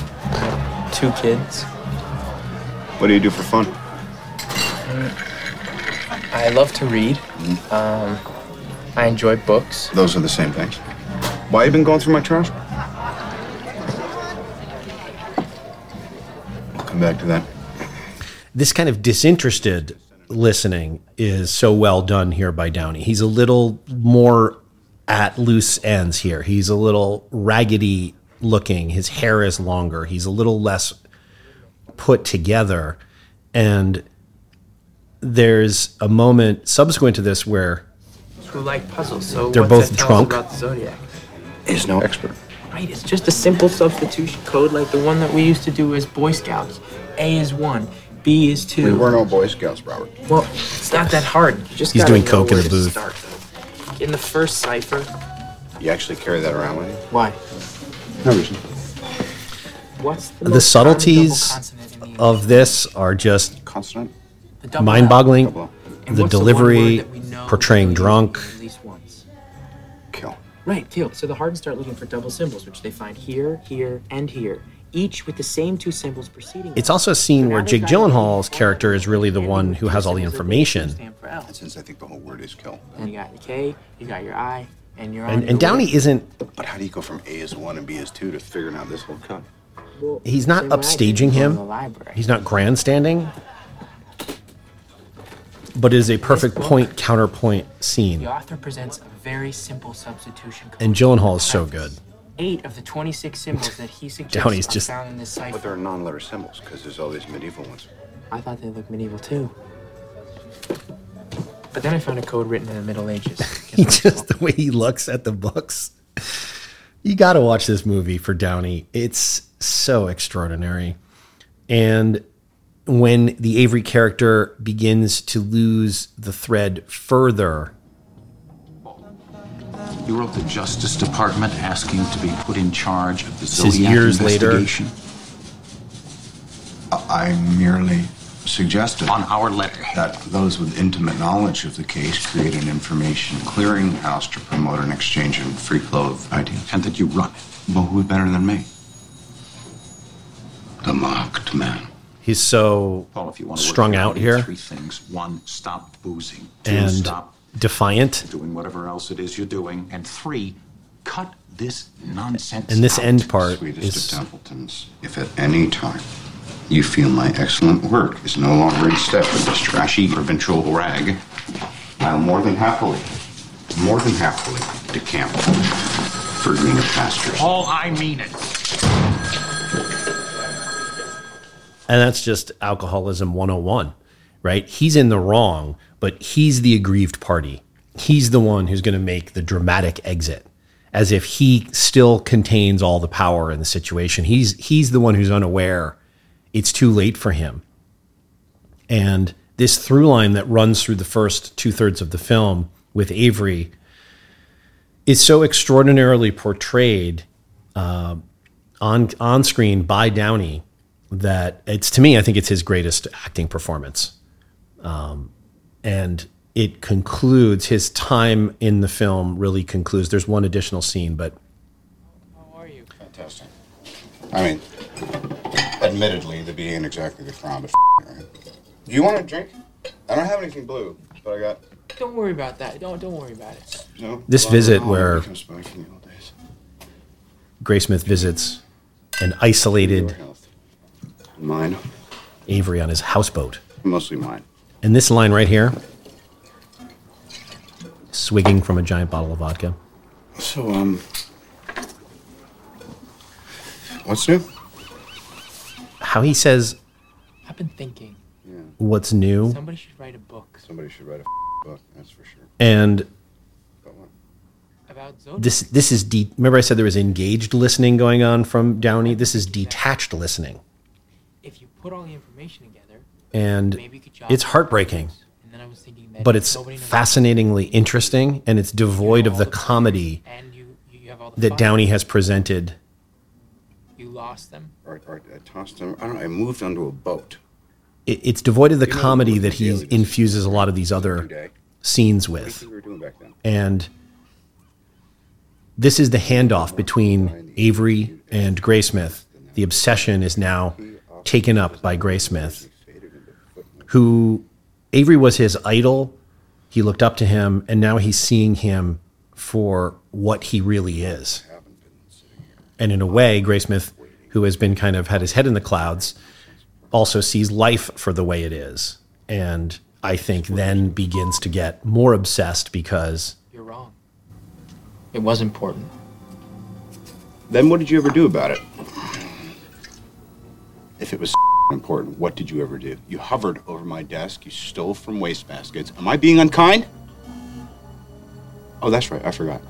Two kids. What do you do for fun? I love to read. Um, I enjoy books. Those are the same things. Why have you been going through my trash? We'll come back to that. this kind of disinterested listening is so well done here by Downey. He's a little more at loose ends here. He's a little raggedy looking. His hair is longer. He's a little less put together. And there's a moment subsequent to this where Who like puzzles? So They're both that tell us drunk. about the zodiac. Is no expert. Right, it's just a simple substitution code like the one that we used to do as Boy Scouts. A is one, B is two. We were no Boy Scouts, Robert. Well, it's not that hard. You just He's gotta doing coke in where the to booth. Start, in the first cipher. You actually carry that around with you? Why? No reason. What's the, the subtleties common double consonant of this are just Consonant? The double mind boggling. The what's the delivery, word that we know portraying drunk. at least once? Kill. Right, kill. So the Hardens start looking for double symbols, which they find here, here, and here, each with the same two symbols preceding. It's also a scene where Jake Gyllenhaal's character is really the one who has all the information. for L. And since I think the whole word is kill. And you got your K, you got your I, and your And, and Downey isn't, But how do you go from A is one and B is two to figuring out this whole cut? he's not upstaging him. He's not grandstanding. But it is a perfect point counterpoint scene. The author presents a very simple substitution code. And Gyllenhaal is so good. Eight of the 26 symbols that he suggests Downey's just- found in this cipher. But there are non-letter symbols because there's all these medieval ones. I thought they looked medieval too. But then I found a code written in the Middle Ages. He just the way he looks at the books. You got to watch this movie for Downey. It's so extraordinary. And when the Avery character begins to lose the thread further, You wrote the Justice Department asking to be put in charge of the This is Zodiac years later. investigation. I merely suggested On our letterhead. that those with intimate knowledge of the case create an information clearinghouse to promote an exchange of free flow of ideas. And that you run it. Well, who's better than me? The marked man. He's so Paul, if you want to strung your out here Three things. One, stop boozing. Two, and stop defiant. doing whatever else it is you're doing. And three, cut this nonsense. And this out. end part Sweetest is of Templetons, if at any time you feel my excellent work is no longer in step with this trashy provincial rag, I'll more than happily, more than happily decamp for greener pastures. All I mean it. And that's just alcoholism 101, right? He's in the wrong, but he's the aggrieved party. He's the one who's going to make the dramatic exit as if he still contains all the power in the situation. He's he's the one who's unaware it's too late for him. And this through line that runs through the first two thirds of the film with Avery is so extraordinarily portrayed uh, on on screen by Downey that it's to me I think it's his greatest acting performance, um, and it concludes his time in the film really concludes. There's one additional scene, but how are you? Fantastic. I mean, admittedly, the Bee ain't exactly the crown, but f- right? Do you want a drink? I don't have anything blue, but I got. Don't worry about that. Don't don't worry about it. No. This Well, visit where- Gray comes back from the old days. Graysmith visits an isolated Mine. Avery on his houseboat. Mostly mine. And this line right here, swigging from a giant bottle of vodka. So, um. What's new? How he says I've been thinking. Yeah. What's new Somebody should write a book Somebody should write a book, that's for sure. and about Zodiac. this this is de- remember I said there was engaged listening going on from Downey. This is detached listening, If you put all the information together, and maybe you could jot it's heartbreaking. And then I was thinking that But it's nobody knows- fascinatingly interesting, and it's devoid of the comedy and you, you have all the that fun. Downey has presented. You lost them. Or, or I tossed them. I don't know. I moved onto a boat. It, it's devoid of the You comedy that he infuses a lot of these other Today. scenes What do you with. think we were doing back then? And this is the handoff between Avery and Graysmith. The obsession is now taken up by Graysmith, who Avery was his idol. He looked up to him, and now he's seeing him for what he really is. And in a way, Graysmith, who has been kind of had his head in the clouds, also sees life for the way it is. And I think then begins to get more obsessed because You're wrong. It was important. Then what did you ever do about it? If it was important, what did you ever do? You hovered over my desk, you stole from wastebaskets. Am I being unkind? Oh, that's right, I forgot.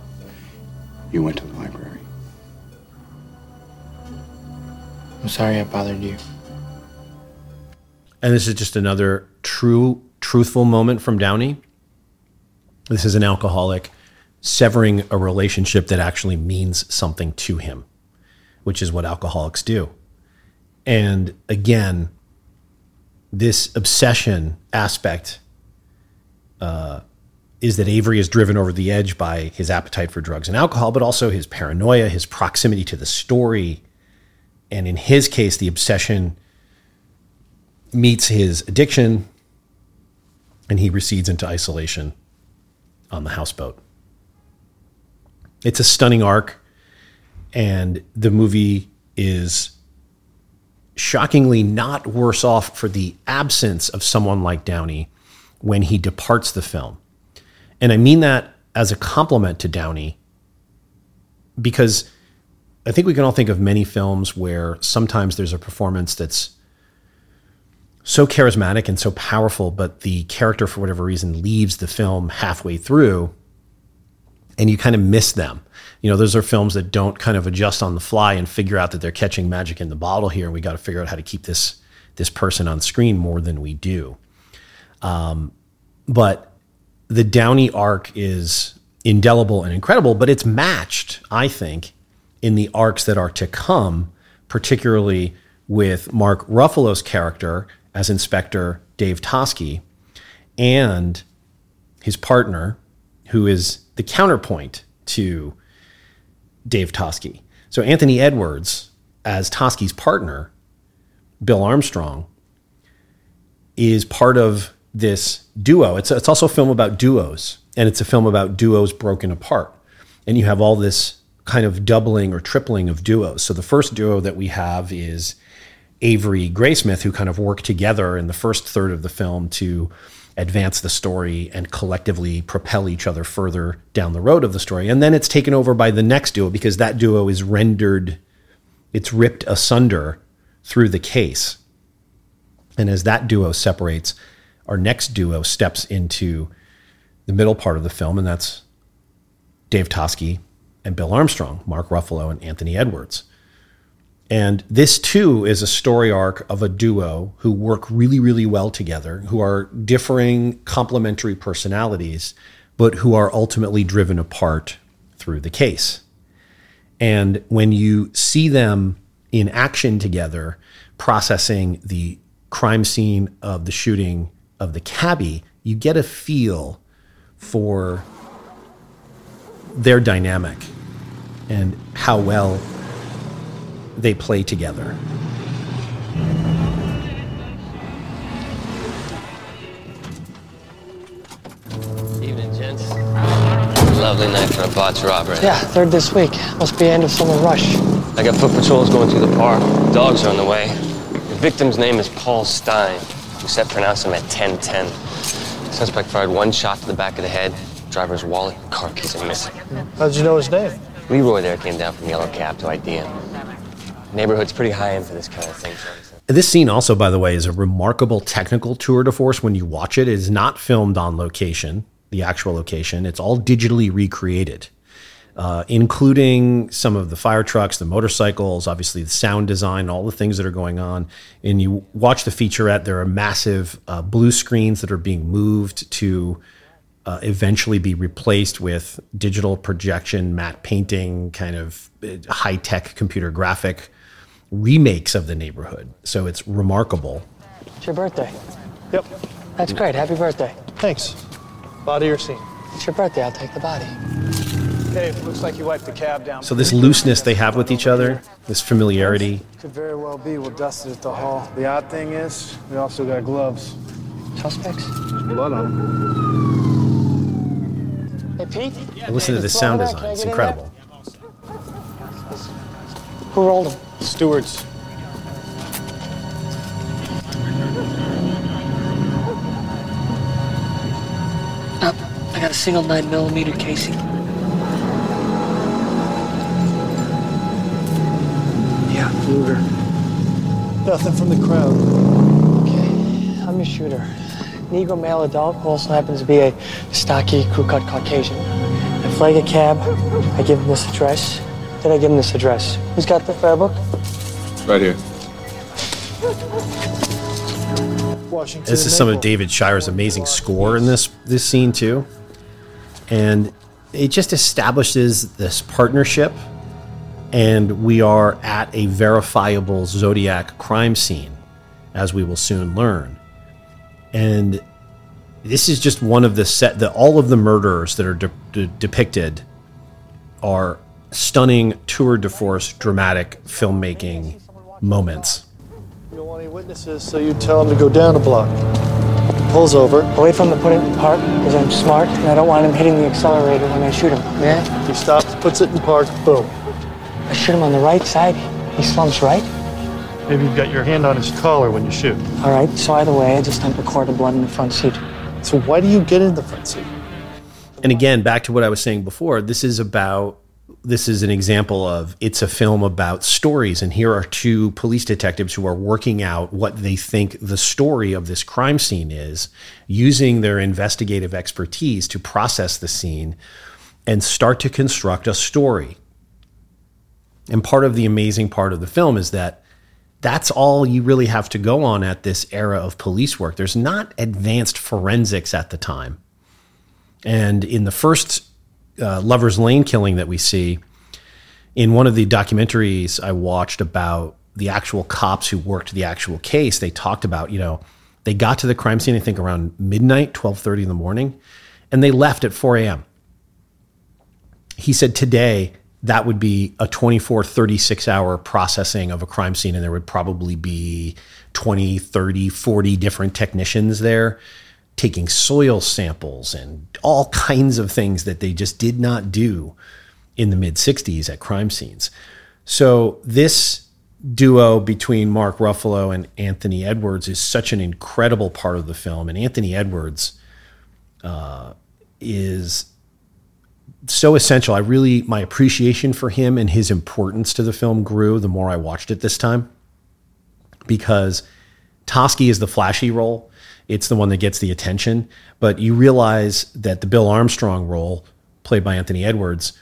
You went to the library. I'm sorry I bothered you. And this is just another true, truthful moment from Downey. This is an alcoholic severing a relationship that actually means something to him, which is what alcoholics do. And again, this obsession aspect uh, is that Avery is driven over the edge by his appetite for drugs and alcohol, but also his paranoia, his proximity to the story. And in his case, the obsession meets his addiction and he recedes into isolation on the houseboat. It's a stunning arc, and the movie is shockingly not worse off for the absence of someone like Downey when he departs the film. And I mean that as a compliment to Downey because I think we can all think of many films where sometimes there's a performance that's so charismatic and so powerful, but the character, for whatever reason, leaves the film halfway through and you kind of miss them. You know, those are films that don't kind of adjust on the fly and figure out that they're catching magic in the bottle here. And we got to figure out how to keep this this person on screen more than we do. Um, but the Downey arc is indelible and incredible, but it's matched, I think, in the arcs that are to come, particularly with Mark Ruffalo's character as Inspector Dave Toschi and his partner, who is the counterpoint to Dave Toschi. So Anthony Edwards, as Toschi's partner, Bill Armstrong, is part of this duo. It's, it's also a film about duos, and it's a film about duos broken apart. And you have all this kind of doubling or tripling of duos. So the first duo that we have is Avery Graysmith, who kind of work together in the first third of the film to advance the story and collectively propel each other further down the road of the story. And then it's taken over by the next duo because that duo is rendered, it's ripped asunder through the case. And as that duo separates, our next duo steps into the middle part of the film, and that's Dave Toschi and Bill Armstrong, Mark Ruffalo and Anthony Edwards. And this too is a story arc of a duo who work really, really well together, who are differing complementary personalities, but who are ultimately driven apart through the case. And when you see them in action together, processing the crime scene of the shooting of the cabbie, you get a feel for their dynamic and how well they play together. Evening, gents. Lovely night for a botch robbery. Yeah, third this week. Must be end of summer rush. I got foot patrols going through the park. Dogs are on the way. The victim's name is Paul Stine. We set pronounced him at 1010. Suspect fired one shot to the back of the head. Driver's wallet, car keys are missing. How'd you know his name? Leroy there came down from Yellow Cab to ID him. Neighborhood's pretty high end for this kind of thing. This scene also, by the way, is a remarkable technical tour de force when you watch it. It is not filmed on location, the actual location. It's all digitally recreated, uh, including some of the fire trucks, the motorcycles, obviously the sound design, all the things that are going on. And you watch the featurette, there are massive uh, blue screens that are being moved to uh, eventually be replaced with digital projection, matte painting, kind of high tech computer graphic remakes of the neighborhood. So it's remarkable. It's your birthday. Yep. That's great. Happy birthday. Thanks. Body or scene? It's your birthday. I'll take the body. Dave, looks like you wiped the cab down. So this looseness they have with each other, this familiarity. Could very well be we'll dust it at the hall. The odd thing is, we also got gloves. Suspects? There's blood on them. Hey, Pete? And listen to the sound design. It's incredible. Who rolled him? Stewards. Up. Oh, I got a single 9 millimeter casing. Yeah, Luger. Nothing from the crowd. Okay, I'm your shooter. Negro male adult who also happens to be a stocky, crew-cut Caucasian. I flag a cab. I give him this address. Then I give him this address. Who's got the fare book? Right here. Washington. This is some of David Shire's amazing score in this this scene too, and it just establishes this partnership, and we are at a verifiable Zodiac crime scene, as we will soon learn, and this is just one of the set that all of the murderers that are de- de- depicted are stunning tour de force dramatic filmmaking moments. You don't want any witnesses, so you tell him to go down a block. Pulls over. Away from the put it in park because I'm smart and I don't want him hitting the accelerator when I shoot him. Yeah? He stops, puts it in park, boom. I shoot him on the right side. He slumps right. Maybe you've got your hand on his collar when you shoot. All right, so either way, I just don't record the blood in the front seat. So why do you get in the front seat? And again, back to what I was saying before, this is about this is an example of it's a film about stories and here are two police detectives who are working out what they think the story of this crime scene is using their investigative expertise to process the scene and start to construct a story. And part of the amazing part of the film is that that's all you really have to go on at this era of police work. There's not advanced forensics at the time. And in the first uh, Lover's Lane killing that we see, in one of the documentaries I watched about the actual cops who worked the actual case, they talked about, you know, they got to the crime scene, I think around midnight, 1230 in the morning, and they left at 4 a.m. He said today that would be a 24, 36 hour processing of a crime scene, and there would probably be 20, 30, 40 different technicians there taking soil samples and all kinds of things that they just did not do in the mid 60s at crime scenes. So, this duo between Mark Ruffalo and Anthony Edwards is such an incredible part of the film. And Anthony Edwards uh, is so essential. I really, my appreciation for him and his importance to the film grew the more I watched it this time because Toschi is the flashy role. It's the one that gets the attention. But you realize that the Bill Armstrong role, played by Anthony Edwards,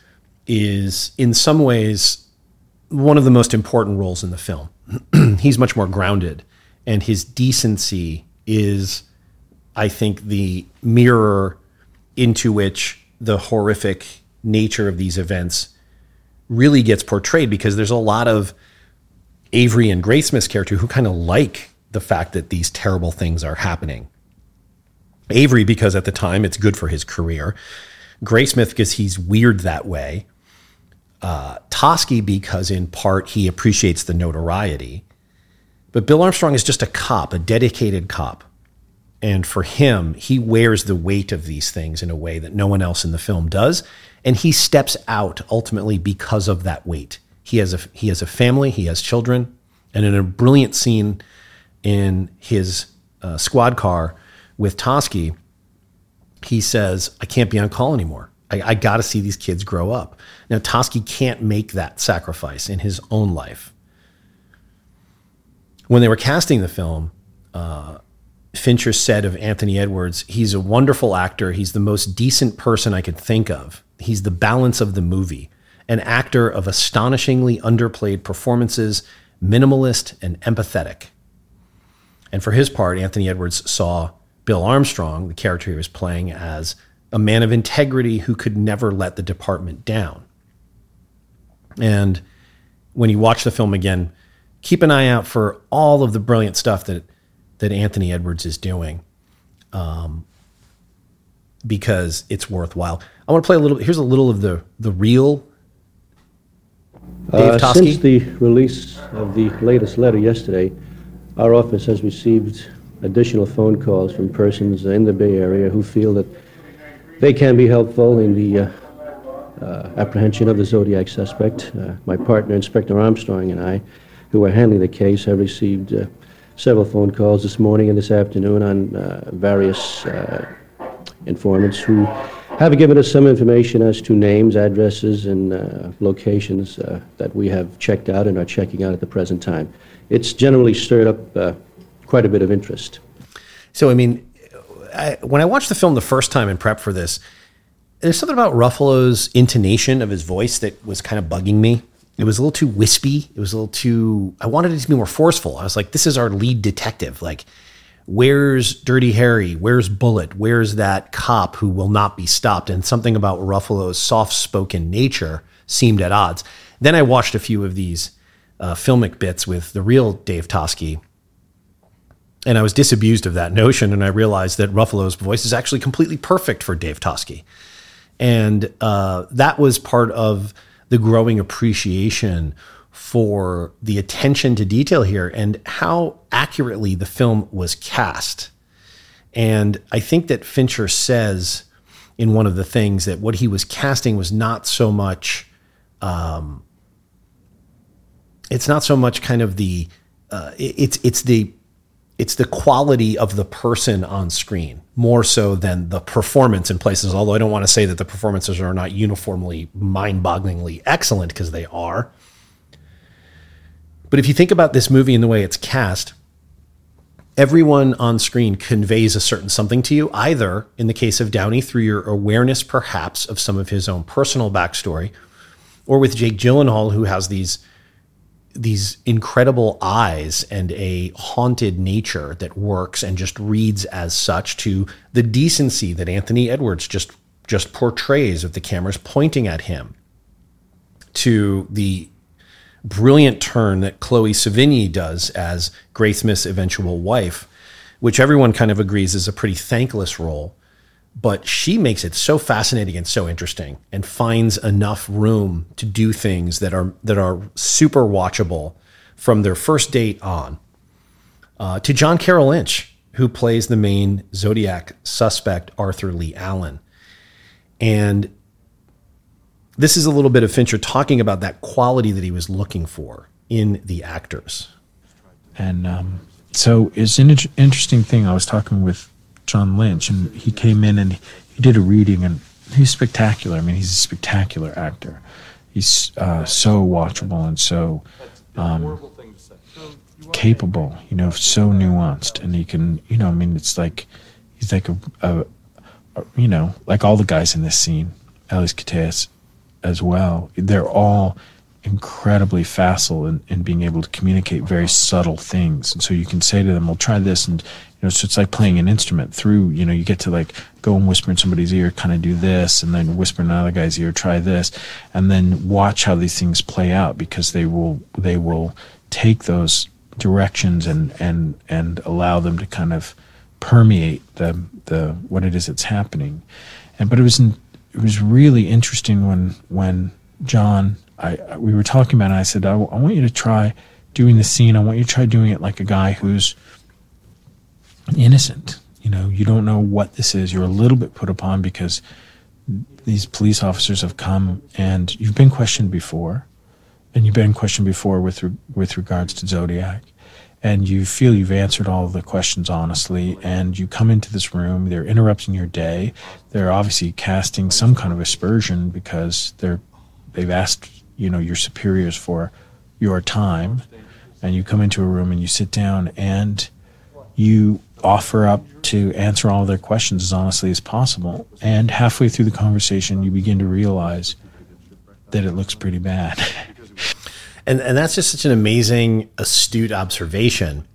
is in some ways one of the most important roles in the film. He's much more grounded, and his decency is, I think, the mirror into which the horrific nature of these events really gets portrayed because there's a lot of Avery and Graysmith's character who kind of like the fact that these terrible things are happening. Avery, because at the time it's good for his career. Graysmith, because he's weird that way. Uh, Toschi, because in part he appreciates the notoriety. But Bill Armstrong is just a cop, a dedicated cop. And for him, he wears the weight of these things in a way that no one else in the film does. And he steps out ultimately because of that weight. He has a, he has a family, he has children. And in a brilliant scene in his uh, squad car with Toschi, he says, I can't be on call anymore. I, I got to see these kids grow up. Now, Toschi can't make that sacrifice in his own life. When they were casting the film, uh, Fincher said of Anthony Edwards, he's a wonderful actor. He's the most decent person I could think of. He's the balance of the movie, an actor of astonishingly underplayed performances, minimalist and empathetic. And for his part, Anthony Edwards saw Bill Armstrong, the character he was playing, as a man of integrity who could never let the department down. And when you watch the film again, keep an eye out for all of the brilliant stuff that that Anthony Edwards is doing, um, because it's worthwhile. I want to play a little. Here's a little of the the real Dave Uh. Since the release of the latest letter yesterday, our office has received additional phone calls from persons in the Bay Area who feel that they can be helpful in the uh, uh, apprehension of the Zodiac suspect. Uh, my partner, Inspector Armstrong, and I, who are handling the case, have received uh, several phone calls this morning and this afternoon on uh, various uh, informants who have given us some information as to names, addresses, and locations that we have checked out and are checking out at the present time. It's generally stirred up uh, quite a bit of interest. So, I mean, I, when I watched the film the first time in prep for this, there's something about Ruffalo's intonation of his voice that was kind of bugging me. It was a little too wispy. It was a little too. I wanted it to be more forceful. I was like, this is our lead detective. Like, where's Dirty Harry? Where's Bullitt? Where's that cop who will not be stopped? And something about Ruffalo's soft spoken nature seemed at odds. Then I watched a few of these uh, filmic bits with the real Dave Toschi. And I was disabused of that notion, and I realized that Ruffalo's voice is actually completely perfect for Dave Toschi. And uh, that was part of the growing appreciation for the attention to detail here and how accurately the film was cast. And I think that Fincher says in one of the things that what he was casting was not so much, um, it's not so much kind of the, uh, it- it's it's the it's the quality of the person on screen more so than the performance in places. Although I don't want to say that the performances are not uniformly mind-bogglingly excellent because they are. But if you think about this movie and the way it's cast, everyone on screen conveys a certain something to you, either in the case of Downey through your awareness perhaps of some of his own personal backstory, or with Jake Gyllenhaal, who has these these incredible eyes and a haunted nature that works and just reads as such to the decency that Anthony Edwards just just portrays of the cameras pointing at him to the brilliant turn that Chloe Sevigny does as Graysmith's eventual wife, which everyone kind of agrees is a pretty thankless role. But she makes it so fascinating and so interesting and finds enough room to do things that are that are super watchable from their first date on. Uh, to John Carroll Lynch, who plays the main Zodiac suspect, Arthur Lee Allen. And this is a little bit of Fincher talking about that quality that he was looking for in the actors. And um, so it's an inter- interesting thing. I was talking with John Lynch, and he came in and he did a reading, and he's spectacular. I mean, he's a spectacular actor. He's uh, so watchable and so um, capable, you know, so nuanced, and he can, you know, I mean, it's like he's like a, a, a you know, like all the guys in this scene, Elias Koteas as well. They're all incredibly facile in, in being able to communicate very subtle things. And so you can say to them, well, try this. And, know, so it's like playing an instrument through, you know, you get to like go and whisper in somebody's ear, kind of do this, and then whisper in another guy's ear, try this, and then watch how these things play out because they will, they will take those directions and, and, and allow them to kind of permeate the, the, what it is that's happening. And, but it was, it was really interesting when, when John, I, I- we were talking about it. And I said, I, I want you to try doing the scene. I want you to try doing it like a guy who's innocent. You know, you don't know what this is. You're a little bit put upon because these police officers have come and you've been questioned before, and you've been questioned before with re- with regards to Zodiac, and you feel you've answered all the questions honestly, and you come into this room. They're interrupting your day. They're obviously casting some kind of aspersion because they're they've asked you know your superiors for your time, and you come into a room and you sit down and you offer up to answer all of their questions as honestly as possible. And halfway through the conversation, you begin to realize that it looks pretty bad. And and that's just such an amazing, astute observation.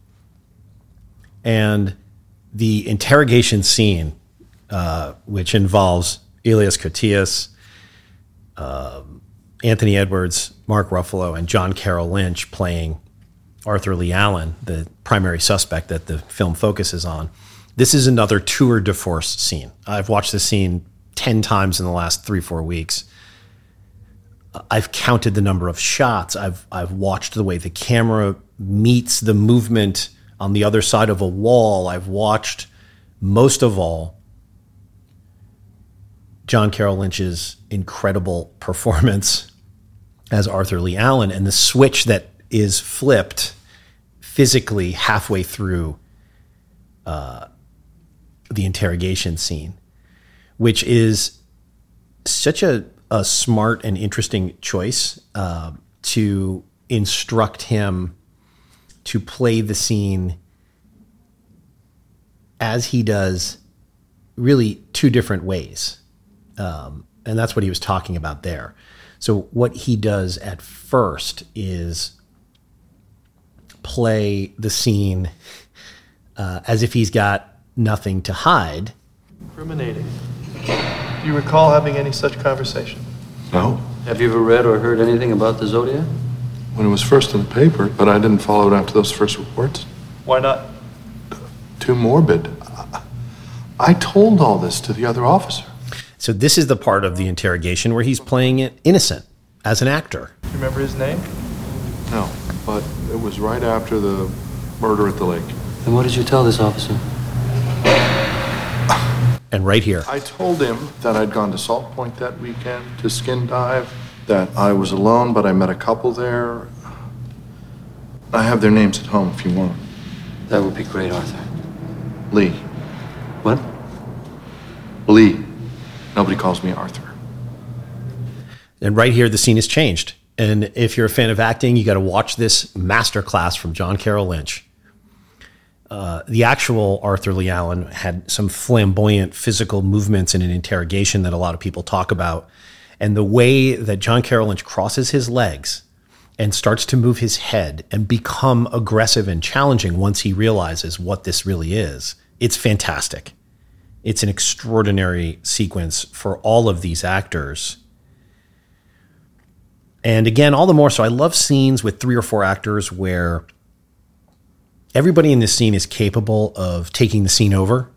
And the interrogation scene, uh, which involves Elias Koteas, um, Anthony Edwards, Mark Ruffalo, and John Carroll Lynch playing Arthur Lee Allen, the primary suspect that the film focuses on. This is another tour de force scene. I've watched this scene 10 times in the last three, four weeks. I've counted the number of shots. I've I've watched the way the camera meets the movement on the other side of a wall. I've watched most of all John Carroll Lynch's incredible performance as Arthur Lee Allen and the switch that is flipped physically halfway through uh, the interrogation scene, which is such a, a smart and interesting choice uh, to instruct him to play the scene as he does, really two different ways. Um, and that's what he was talking about there. So, what he does at first is play the scene uh, as if he's got nothing to hide. Incriminating. Do you recall having any such conversation? No, Have you ever read or heard anything about the Zodiac? when it was first in the paper, but I didn't follow it after those first reports. Why not? Too morbid. I- I told all this to the other officer. So, this is the part of the interrogation where he's playing it innocent as an actor. You remember his name? No, but it was right after the murder at the lake. And what did you tell this officer? And right here, I told him that I'd gone to Salt Point that weekend to skin dive, that I was alone, but I met a couple there. I have their names at home if you want. That would be great, Arthur. Lee. What? Lee. Nobody calls me Arthur. And right here, the scene has changed. And if you're a fan of acting, you got to watch this masterclass from John Carroll Lynch. Uh, the actual Arthur Lee Allen had some flamboyant physical movements in an interrogation that a lot of people talk about. And the way that John Carroll Lynch crosses his legs and starts to move his head and become aggressive and challenging once he realizes what this really is, it's fantastic. It's an extraordinary sequence for all of these actors. And again, all the more so, I love scenes with three or four actors where everybody in this scene is capable of taking the scene over,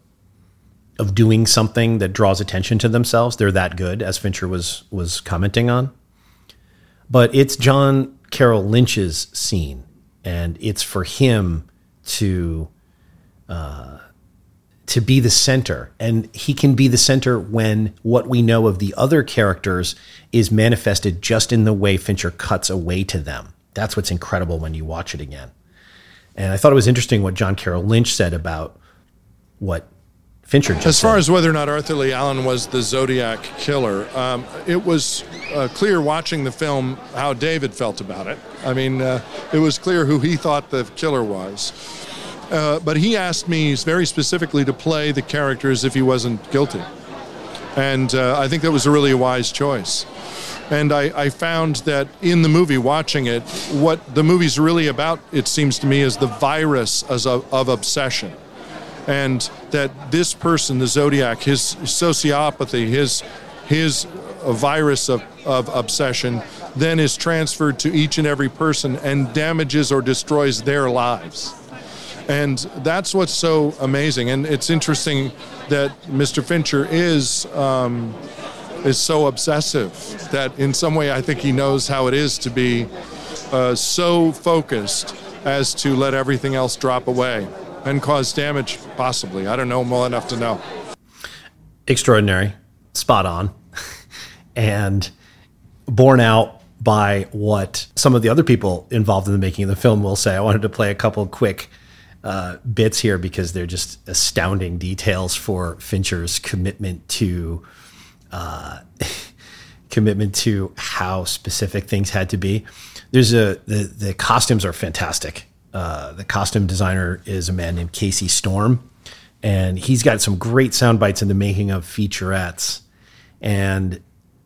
of doing something that draws attention to themselves. They're that good, as Fincher was was commenting on. But it's John Carroll Lynch's scene, and it's for him to uh, to be the center, and he can be the center when what we know of the other characters is manifested just in the way Fincher cuts away to them. That's what's incredible when you watch it again. And I thought it was interesting what John Carroll Lynch said about what Fincher just As far said. as whether or not Arthur Lee Allen was the Zodiac killer, um, it was uh, clear watching the film how David felt about it. I mean, uh, it was clear who he thought the killer was. Uh, but he asked me very specifically to play the character as if he wasn't guilty. And uh, I think that was a really wise choice. And I, I found that in the movie, watching it, what the movie's really about, it seems to me, is the virus as of, of obsession and that this person, the Zodiac, his sociopathy, his his uh, virus of, of obsession, then is transferred to each and every person and damages or destroys their lives. And that's what's so amazing. And it's interesting that Mr. Fincher is um, is so obsessive that in some way I think he knows how it is to be uh, so focused as to let everything else drop away and cause damage, possibly. I don't know well enough to know. extraordinary, spot on, and borne out by what some of the other people involved in the making of the film will say. I wanted to play a couple quick uh, bits here because they're just astounding details for Fincher's commitment to uh, commitment to how specific things had to be. There's a the the costumes are fantastic. Uh, the costume designer is a man named Casey Storm, and he's got some great sound bites in the making of featurettes. And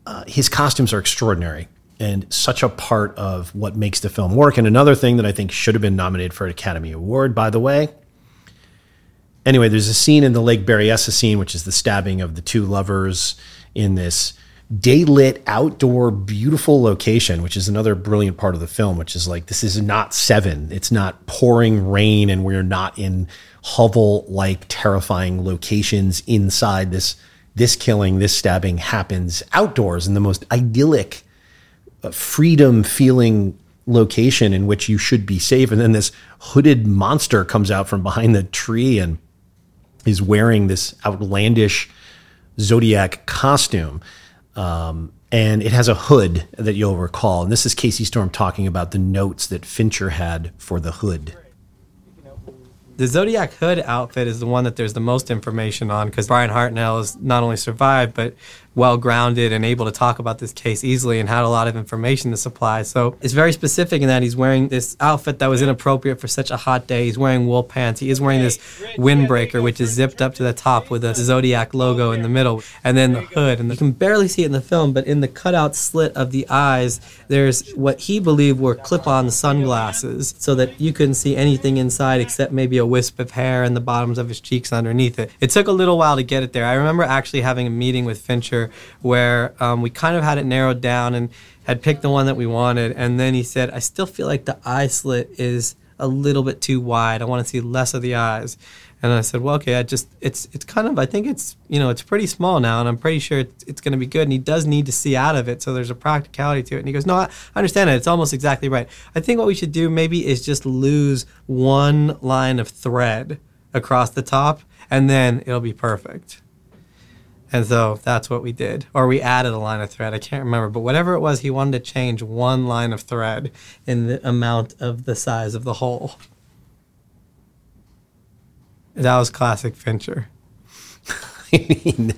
uh, his costumes are extraordinary and such a part of what makes the film work. And another thing that I think should have been nominated for an Academy Award, by the way. Anyway, there's a scene in the Lake Berryessa scene, which is the stabbing of the two lovers in this daylit outdoor beautiful location which is another brilliant part of the film which is like this is not seven it's not pouring rain and we're not in hovel like terrifying locations inside this this killing this stabbing happens outdoors in the most idyllic uh, freedom feeling location in which you should be safe and then this hooded monster comes out from behind the tree and is wearing this outlandish zodiac costume um, and it has a hood that you'll recall. And this is Casey Storm talking about the notes that Fincher had for the hood. The Zodiac Hood outfit is the one that there's the most information on because Bryan Hartnell has not only survived, but well grounded and able to talk about this case easily and had a lot of information to supply. So it's very specific in that he's wearing this outfit that was inappropriate for such a hot day. He's wearing wool pants. He is wearing this windbreaker, which is zipped up to the top with a Zodiac logo in the middle, and then the hood. And you can barely see it in the film, but in the cutout slit of the eyes, there's what he believed were clip on sunglasses so that you couldn't see anything inside except maybe a wisp of hair and the bottoms of his cheeks underneath it. It took a little while to get it there. I remember actually having a meeting with Fincher where um, we kind of had it narrowed down and had picked the one that we wanted. And then he said, I still feel like the eye slit is a little bit too wide. I want to see less of the eyes. And I said, well, okay, I just, it's, it's kind of, I think it's, you know, it's pretty small now, and I'm pretty sure it's, it's going to be good. And he does need to see out of it, so there's a practicality to it. And he goes, no, I understand it. It's almost exactly right. I think what we should do maybe is just lose one line of thread across the top, and then it'll be perfect. And so that's what we did. Or we added a line of thread. I can't remember. But whatever it was, he wanted to change one line of thread in the amount of the size of the hole. That was classic Fincher. I mean,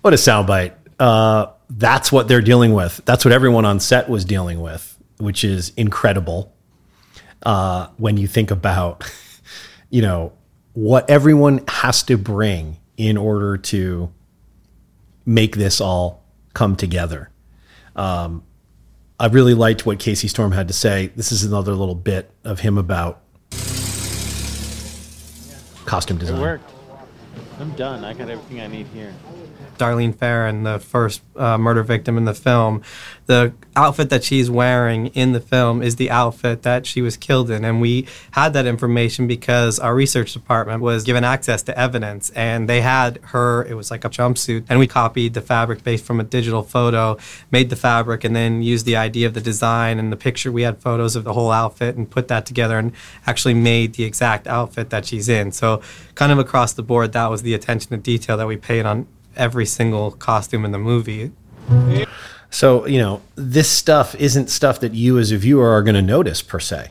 what a soundbite. Uh, that's what they're dealing with. That's what everyone on set was dealing with, which is incredible. Uh, when you think about, you know, what everyone has to bring in order to make this all come together. Um, I really liked what Casey Storm had to say. This is another little bit of him about costume design. It worked. I'm done. I got everything I need here. Darlene Ferrin, the first uh, murder victim in the film, the outfit that she's wearing in the film is the outfit that she was killed in. And we had that information because our research department was given access to evidence and they had her, it was like a jumpsuit, and we copied the fabric based from a digital photo, made the fabric, and then used the idea of the design and the picture. We had photos of the whole outfit and put that together and actually made the exact outfit that she's in. So, kind of across the board, that was the attention to detail that we paid on every single costume in the movie. So, you know, this stuff isn't stuff that you as a viewer are going to notice per se.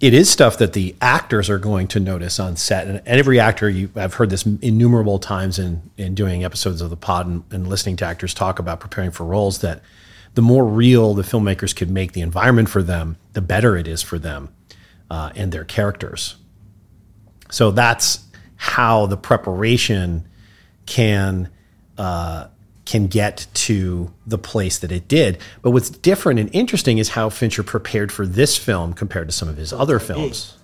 It is stuff that the actors are going to notice on set. And every actor, you, I've heard this innumerable times in, in doing episodes of the pod and, and listening to actors talk about preparing for roles, that the more real the filmmakers could make the environment for them, the better it is for them uh, and their characters. So that's how the preparation can uh, can get to the place that it did. But what's different and interesting is how Fincher prepared for this film compared to some of his other films.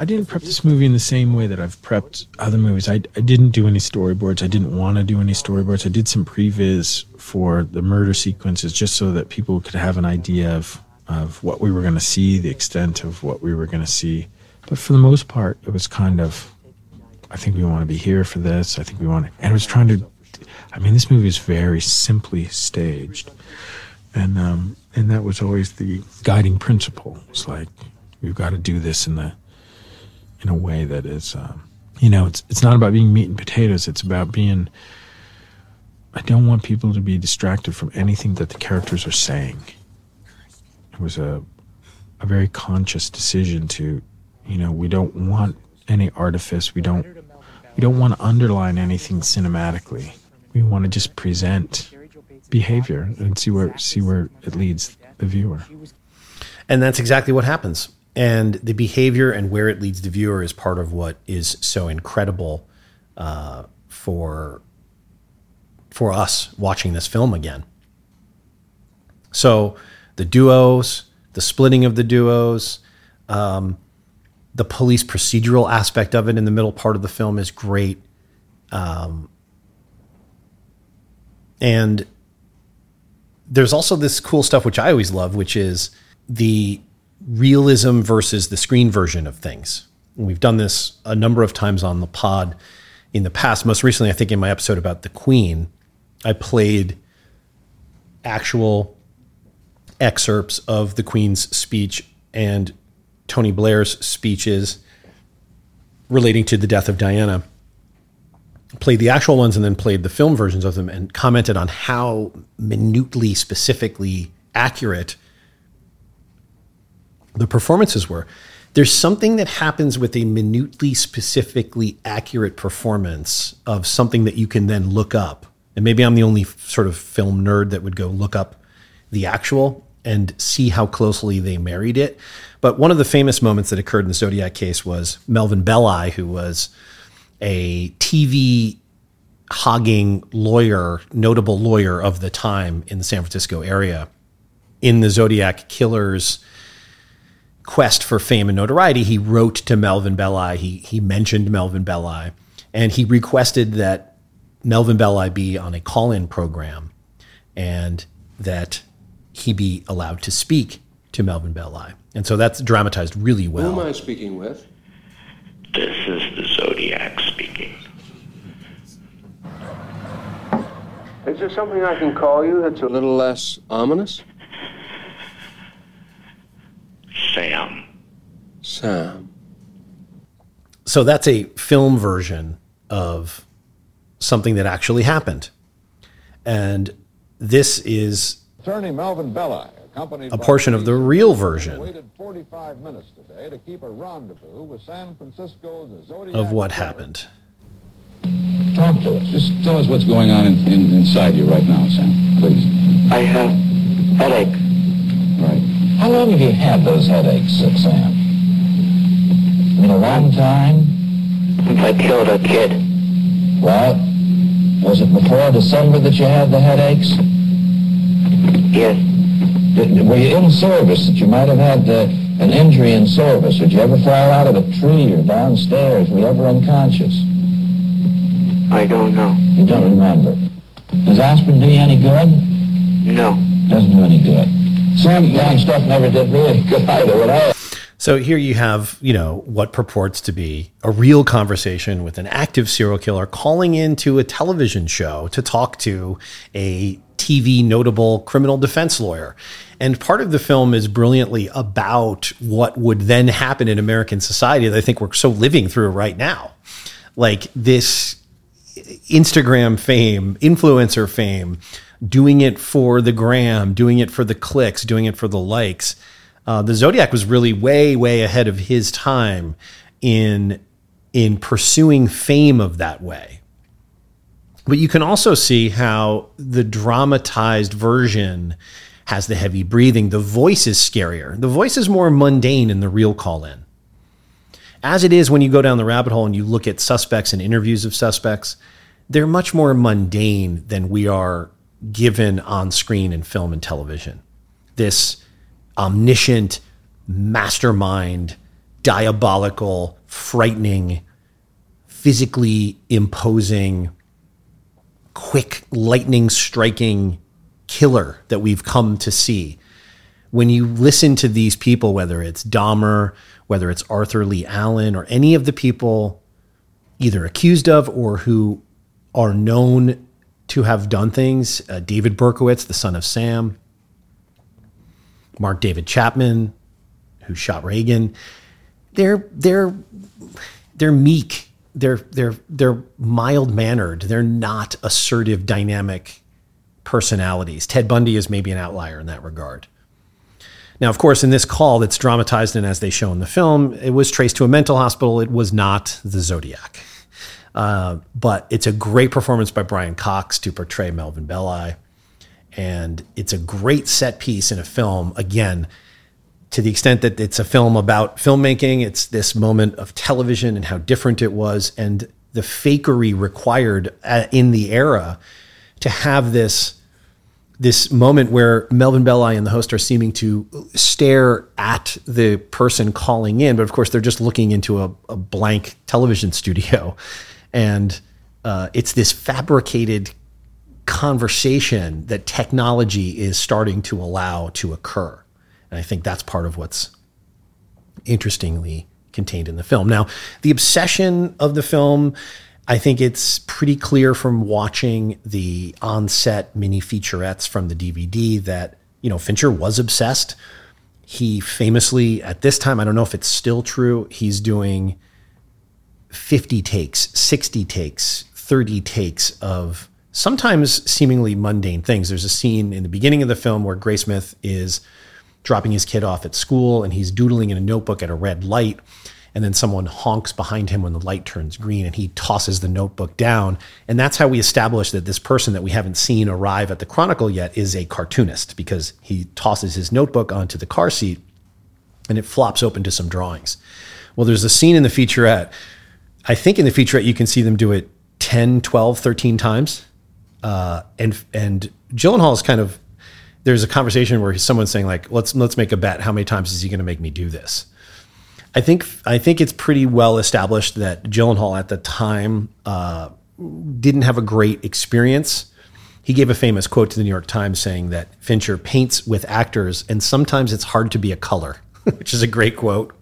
I didn't prep this movie in the same way that I've prepped other movies. I, I didn't do any storyboards. I didn't want to do any storyboards. I did some previs for the murder sequences just so that people could have an idea of, of what we were going to see, the extent of what we were going to see. But for the most part, it was kind of, I think we want to be here for this. I think we want to, and I was trying to, I mean, this movie is very simply staged. And, um, and that was always the guiding principle. It's like, we've got to do this in the, in a way that is, um, you know, it's it's not about being meat and potatoes. It's about being. I don't want people to be distracted from anything that the characters are saying. It was a a very conscious decision to, you know, we don't want any artifice. We don't we don't want to underline anything cinematically. We want to just present behavior and see where see where it leads the viewer. And that's exactly what happens. And the behavior and where it leads the viewer is part of what is so incredible uh, for for us watching this film again. So the duos, the splitting of the duos, um, the police procedural aspect of it in the middle part of the film is great. Um, and there's also this cool stuff which I always love, which is the realism versus the screen version of things. And we've done this a number of times on the pod in the past. Most recently, I think in my episode about the Queen, I played actual excerpts of the Queen's speech and Tony Blair's speeches relating to the death of Diana. Played the actual ones and then played the film versions of them and commented on how minutely, specifically accurate the performances were. There's something that happens with a minutely, specifically accurate performance of something that you can then look up And maybe I'm the only sort of film nerd that would go look up the actual and see how closely they married it. But one of the famous moments that occurred in the Zodiac case was Melvin Belli, who was a TV hogging lawyer, notable lawyer of the time in the San Francisco area. In the Zodiac Killer's quest for fame and notoriety, he wrote to Melvin Belli. He, he mentioned Melvin Belli, and he requested that Melvin Belli be on a call in program and that he be allowed to speak to Melvin Belli. And so that's dramatized really well. Who am I speaking with? This is the Zodiac speaking. Is there something I can call you that's a little less ominous? Sam. Sam. So that's a film version of something that actually happened. And this is Attorney Melvin Belli, accompanied a portion of the real version waited 45 minutes today to keep a rendezvous with San Francisco's Zodiac. of what happened. Talk to us. Just tell us what's going on in, in, inside you right now, Sam, please. I have headache. Right. How long have you had those headaches, uh, Sam? In a long time? Since I killed a kid. Well, was it before December that you had the headaches? Yes. Did, were you in service that you might have had uh, an injury in service? Did you ever fall out of a tree or downstairs? Were you ever unconscious? I don't know. You don't remember. Does aspirin do you any good? No. Doesn't do any good. Sam, long stuff never did me any good either. What I So here you have, you know, what purports to be a real conversation with an active serial killer calling into a television show to talk to a TV notable criminal defense lawyer. And part of the film is brilliantly about what would then happen in American society that I think we're so living through right now. Like this Instagram fame, influencer fame, doing it for the gram, doing it for the clicks, doing it for the likes. Uh, the Zodiac was really way, way ahead of his time in in pursuing fame of that way. But you can also see how the dramatized version has the heavy breathing. The voice is scarier. The voice is more mundane in the real call in. As it is when you go down the rabbit hole and you look at suspects and interviews of suspects, they're much more mundane than we are given on screen in film and television. This omniscient, mastermind, diabolical, frightening, physically imposing, quick, lightning striking killer that we've come to see. When you listen to these people, whether it's Dahmer, whether it's Arthur Lee Allen, or any of the people either accused of or who are known to have done things, uh, David Berkowitz, the son of Sam, Mark David Chapman, who shot Reagan, they're they're they're meek. They're they're they're mild mannered. They're not assertive, dynamic personalities. Ted Bundy is maybe an outlier in that regard. Now, of course, in this call that's dramatized and as they show in the film, it was traced to a mental hospital. It was not the Zodiac. Uh, but it's a great performance by Brian Cox to portray Melvin Belli. And it's a great set piece in a film. Again, to the extent that it's a film about filmmaking, it's this moment of television and how different it was, and the fakery required uh, in the era to have this this moment where Melvin Belli and the host are seeming to stare at the person calling in, but of course they're just looking into a, a blank television studio, and uh, it's this fabricated conversation that technology is starting to allow to occur. And I think that's part of what's interestingly contained in the film. Now, the obsession of the film, I think it's pretty clear from watching the on-set mini featurettes from the DVD that, you know, Fincher was obsessed. He famously at this time, I don't know if it's still true, he's doing 50 takes, 60 takes, 30 takes of sometimes seemingly mundane things. There's a scene in the beginning of the film where Graysmith is dropping his kid off at school and he's doodling in a notebook at a red light. and then someone honks behind him when the light turns green and he tosses the notebook down. And that's how we establish that this person that we haven't seen arrive at the Chronicle yet is a cartoonist because he tosses his notebook onto the car seat and it flops open to some drawings. Well, there's a scene in the featurette. I think in the featurette you can see them do it 10, 12, 13 times. Uh, and and Gyllenhaal is kind of there's a conversation where someone's saying like let's let's make a bet how many times is he going to make me do this I think I think it's pretty well established that Gyllenhaal at the time uh, didn't have a great experience. He gave a famous quote to the New York Times saying that Fincher paints with actors, and sometimes it's hard to be a color, which is a great quote.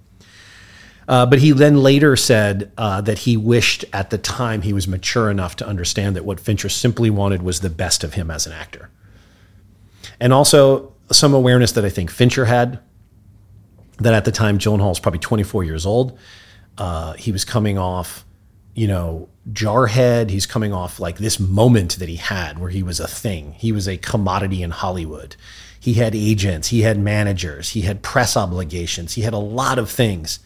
Uh, but he then later said uh, that he wished at the time he was mature enough to understand that what Fincher simply wanted was the best of him as an actor. And also some awareness that I think Fincher had that at the time Gyllenhaal was probably 24 years old. Uh, he was coming off, you know, Jarhead. He's coming off like this moment that he had where he was a thing. He was a commodity in Hollywood. He had agents, he had managers, he had press obligations, he had a lot of things.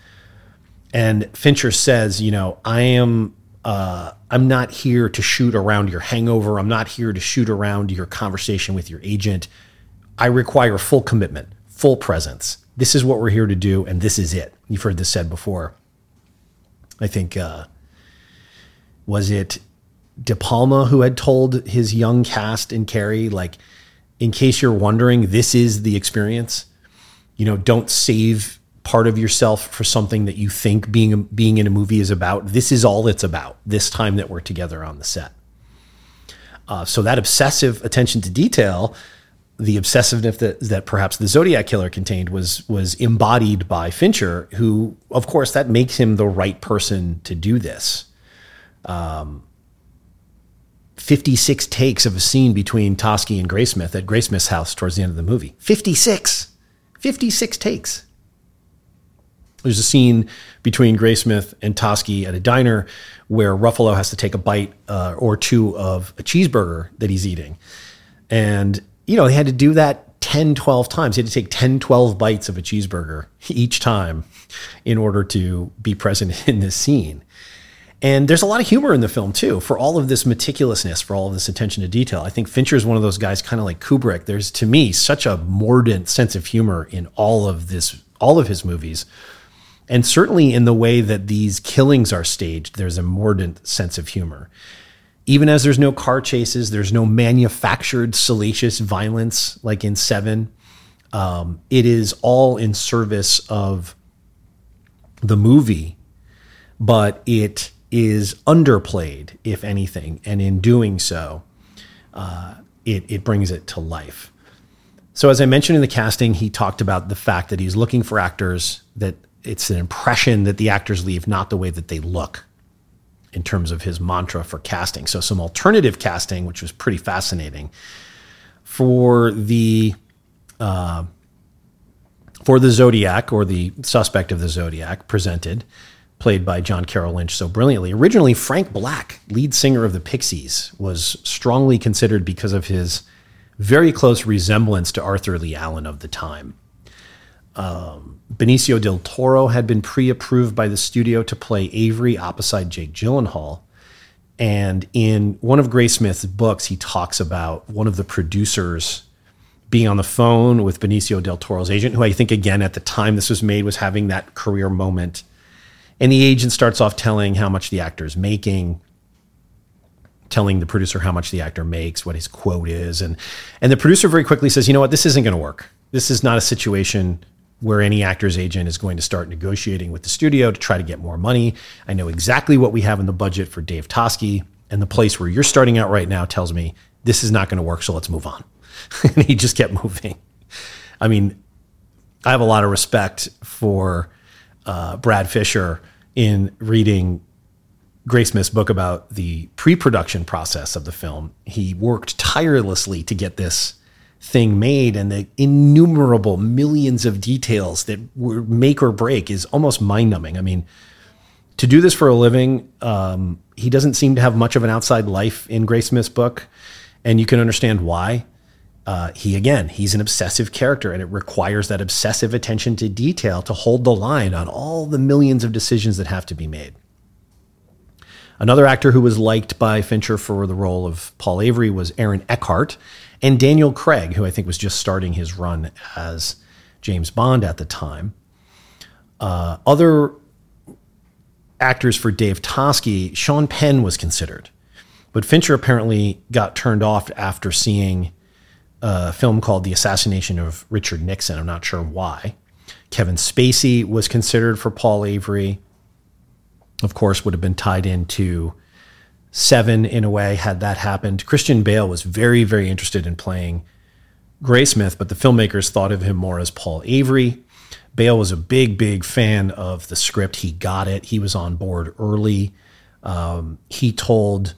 And Fincher says, you know, I am uh, I'm not here to shoot around your hangover. I'm not here to shoot around your conversation with your agent. I require full commitment, full presence this is what we're here to do, and this is it. You've heard this said before. I think uh, was it De Palma who had told his young cast in Carrie, like, in case you're wondering, this is the experience. You know, don't save part of yourself for something that you think being being in a movie is about. This is all it's about. This time that we're together on the set. Uh, so that obsessive attention to detail the obsessiveness that, that perhaps the Zodiac killer contained was was embodied by Fincher, who, of course, that makes him the right person to do this. Um, 56 takes of a scene between Toschi and Graysmith at Graysmith's house towards the end of the movie. 56. 56 takes. There's a scene between Graysmith and Toschi at a diner where Ruffalo has to take a bite uh, or two of a cheeseburger that he's eating. And you know, he had to do that 10, 12 times. He had to take 10, 12 bites of a cheeseburger each time in order to be present in this scene. And there's a lot of humor in the film too, for all of this meticulousness, for all of this attention to detail. I think Fincher is one of those guys, kind of like Kubrick. There's to me such a mordant sense of humor in all of this, all of his movies, and certainly in the way that these killings are staged. There's a mordant sense of humor even as there's no car chases, there's no manufactured salacious violence like in Seven. Um, it is all in service of the movie, but it is underplayed, if anything, and in doing so, uh, it it brings it to life. So, as I mentioned in the casting, he talked about the fact that he's looking for actors that it's an impression that the actors leave, not the way that they look in terms of his mantra for casting. So some alternative casting, which was pretty fascinating for the uh, for the Zodiac or the suspect of the Zodiac presented, played by John Carroll Lynch so brilliantly. Originally, Frank Black, lead singer of the Pixies, was strongly considered because of his very close resemblance to Arthur Lee Allen of the time. Um, Benicio del Toro had been pre-approved by the studio to play Avery opposite Jake Gyllenhaal. And in one of Graysmith's books, he talks about one of the producers being on the phone with Benicio del Toro's agent, who I think, again, at the time this was made, was having that career moment. And the agent starts off telling how much the actor is making, telling the producer how much the actor makes, what his quote is. And, and the producer very quickly says, you know what, this isn't going to work. This is not a situation where any actor's agent is going to start negotiating with the studio to try to get more money. I know exactly what we have in the budget for Dave Toschi, and the place where you're starting out right now tells me this is not going to work, so let's move on. and he just kept moving. I mean, I have a lot of respect for uh, Brad Fischer in reading Graysmith's book about the pre production process of the film. He worked tirelessly to get this thing made and the innumerable millions of details that were make or break is almost mind numbing. I mean, to do this for a living, um, he doesn't seem to have much of an outside life in Graysmith's book, and you can understand why. uh, he again, he's an obsessive character, and it requires that obsessive attention to detail to hold the line on all the millions of decisions that have to be made. Another actor who was liked by Fincher for the role of Paul Avery was Aaron Eckhart and Daniel Craig, who I think was just starting his run as James Bond at the time. Uh, other actors for Dave Toschi, Sean Penn was considered, but Fincher apparently got turned off after seeing a film called The Assassination of Richard Nixon. I'm not sure why. Kevin Spacey was considered for Paul Avery. Of course, would have been tied into Seven in a way had that happened. Christian Bale was very, very interested in playing Graysmith, but the filmmakers thought of him more as Paul Avery. Bale was a big, big fan of the script. He got it. He was on board early. Um, he told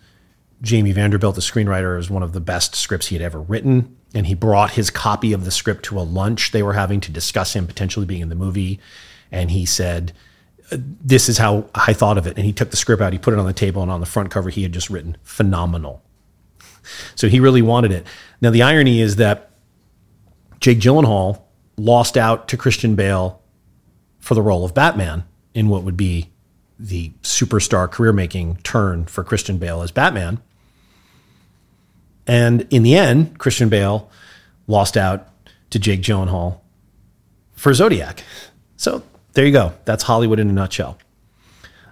Jamie Vanderbilt, the screenwriter, is one of the best scripts he had ever written. And he brought his copy of the script to a lunch they were having to discuss him potentially being in the movie. And he said, This is how I thought of it. And he took the script out, he put it on the table, and on the front cover, he had just written phenomenal. So he really wanted it. Now, the irony is that Jake Gyllenhaal lost out to Christian Bale for the role of Batman in what would be the superstar career making turn for Christian Bale as Batman. And in the end, Christian Bale lost out to Jake Gyllenhaal for Zodiac. So there you go. That's Hollywood in a nutshell.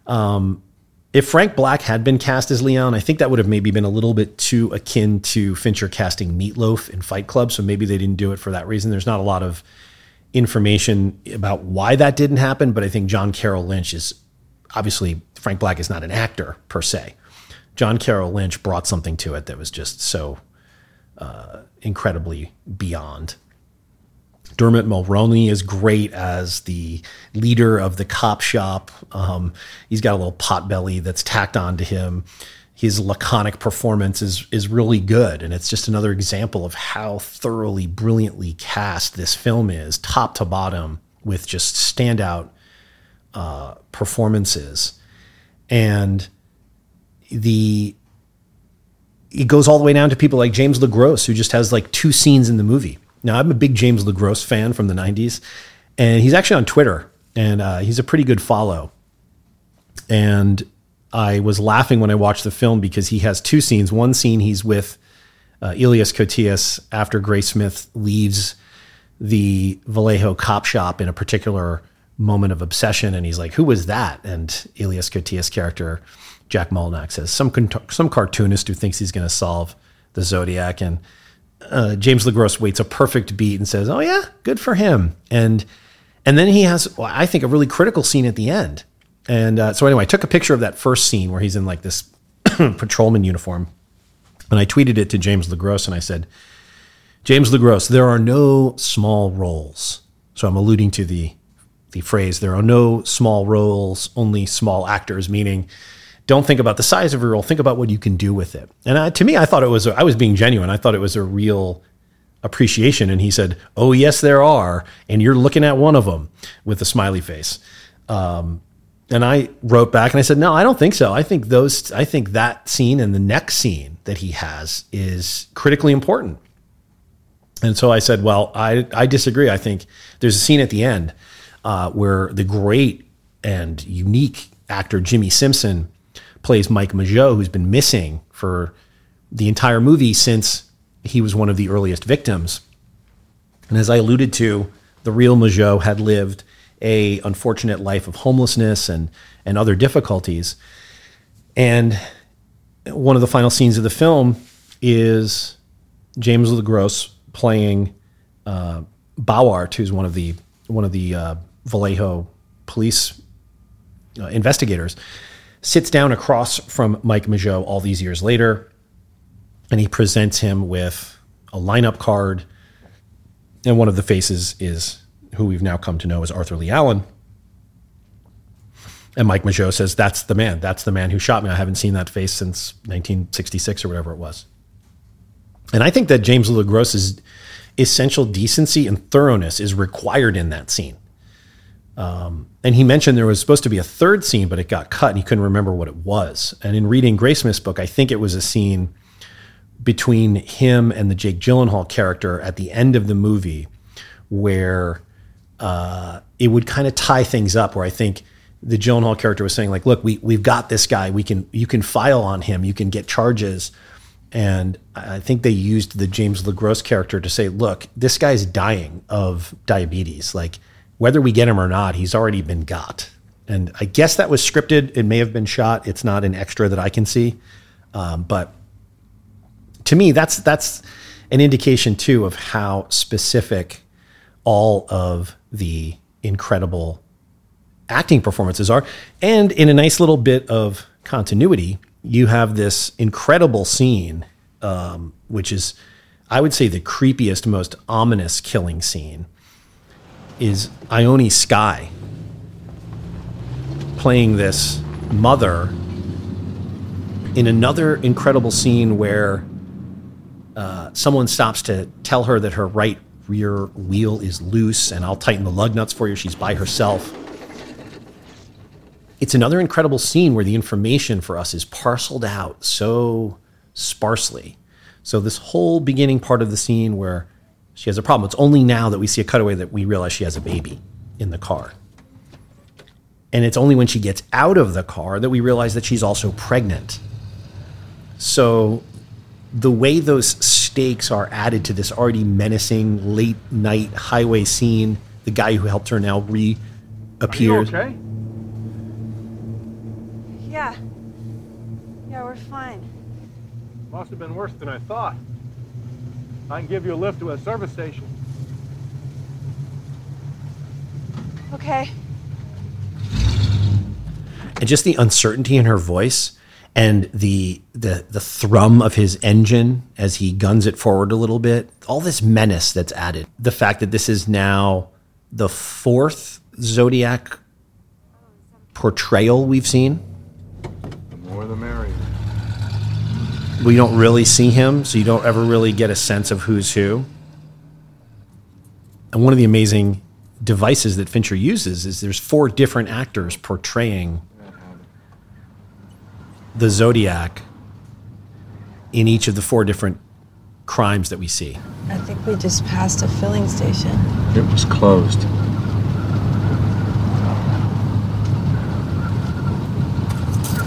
Um, if Frank Black had been cast as Leon, I think that would have maybe been a little bit too akin to Fincher casting Meatloaf in Fight Club. So maybe they didn't do it for that reason. There's not a lot of information about why that didn't happen, but I think John Carroll Lynch is obviously Frank Black is not an actor per se. John Carroll Lynch brought something to it that was just so uh, incredibly beyond. Dermot Mulroney is great as the leader of the cop shop. Um, he's got a little pot belly that's tacked onto him. His laconic performance is is really good, and it's just another example of how thoroughly, brilliantly cast this film is, top to bottom, with just standout uh, performances. And the it goes all the way down to people like James LeGros, who just has like two scenes in the movie. Now, I'm a big James LeGros fan from the 90s, and he's actually on Twitter, and uh, he's a pretty good follow. And I was laughing when I watched the film because he has two scenes. One scene, he's with uh, Elias Koteas after Graysmith leaves the Vallejo cop shop in a particular moment of obsession, and he's like, "Who was that?" And Elias Koteas' character, Jack Mulanax, says, "Some some cartoonist who thinks he's going to solve the Zodiac." And uh, James LeGros waits a perfect beat and says, "Oh yeah, good for him." And and then he has, well, I think, a really critical scene at the end. And uh, so anyway, I took a picture of that first scene where he's in like this patrolman uniform, and I tweeted it to James LeGros and I said, "James LeGros, there are no small roles." So I'm alluding to the the phrase, "There are no small roles, only small actors," meaning don't think about the size of your role. Think about what you can do with it. And I, to me, I thought it was, I was being genuine. I thought it was a real appreciation. And he said, Oh, yes, there are. And you're looking at one of them with a smiley face. Um, and I wrote back and I said, No, I don't think so. I think those, I think that scene and the next scene that he has is critically important. And so I said, Well, I, I disagree. I think there's a scene at the end uh, where the great and unique actor Jimmy Simpson plays Mike Mageau, who's been missing for the entire movie since he was one of the earliest victims. And as I alluded to, the real Mageau had lived a unfortunate life of homelessness and and other difficulties. And one of the final scenes of the film is James LeGros playing uh, Bawart, who's one of the one of the uh, Vallejo police uh, investigators, sits down across from Mike Mageau all these years later, and he presents him with a lineup card. And one of the faces is who we've now come to know as Arthur Lee Allen. And Mike Mageau says, That's the man. That's the man who shot me. I haven't seen that face since 1966 or whatever it was. And I think that James LeGros's essential decency and thoroughness is required in that scene. Um, and he mentioned there was supposed to be a third scene, but it got cut and he couldn't remember what it was. And in reading Graysmith's book, I think it was a scene between him and the Jake Gyllenhaal character at the end of the movie, where uh, it would kind of tie things up. Where I think the Gyllenhaal character was saying, like, "Look, we we've got this guy. We can you can file on him. You can get charges." And I think they used the James LeGros character to say, "Look, this guy's dying of diabetes. Like, whether we get him or not, he's already been got." And I guess that was scripted. It may have been shot. It's not an extra that I can see, um, but to me, that's that's an indication too of how specific all of the incredible acting performances are. And in a nice little bit of continuity, you have this incredible scene, um, which is, I would say, the creepiest, most ominous killing scene. Is Ione Skye playing this mother in another incredible scene where uh, someone stops to tell her that her right rear wheel is loose and I'll tighten the lug nuts for you. She's by herself. It's another incredible scene where the information for us is parceled out so sparsely. So, this whole beginning part of the scene where she has a problem, it's only now that we see a cutaway that we realize she has a baby in the car. And it's only when she gets out of the car that we realize that she's also pregnant. So the way those stakes are added to this already menacing late night highway scene, the guy who helped her now reappears. okay? Yeah. Yeah, we're fine. Must have been worse than I thought. I can give you a lift to a service station. Okay. and just the uncertainty in her voice and the the the thrum of his engine as he guns it forward a little bit all this menace that's added the fact that this is now the fourth zodiac portrayal we've seen The more the merrier. We don't really see him so you don't ever really get a sense of who's who and one of the amazing devices that fincher uses is there's four different actors portraying the Zodiac in each of the four different crimes that we see. I think we just passed a filling station. It was closed.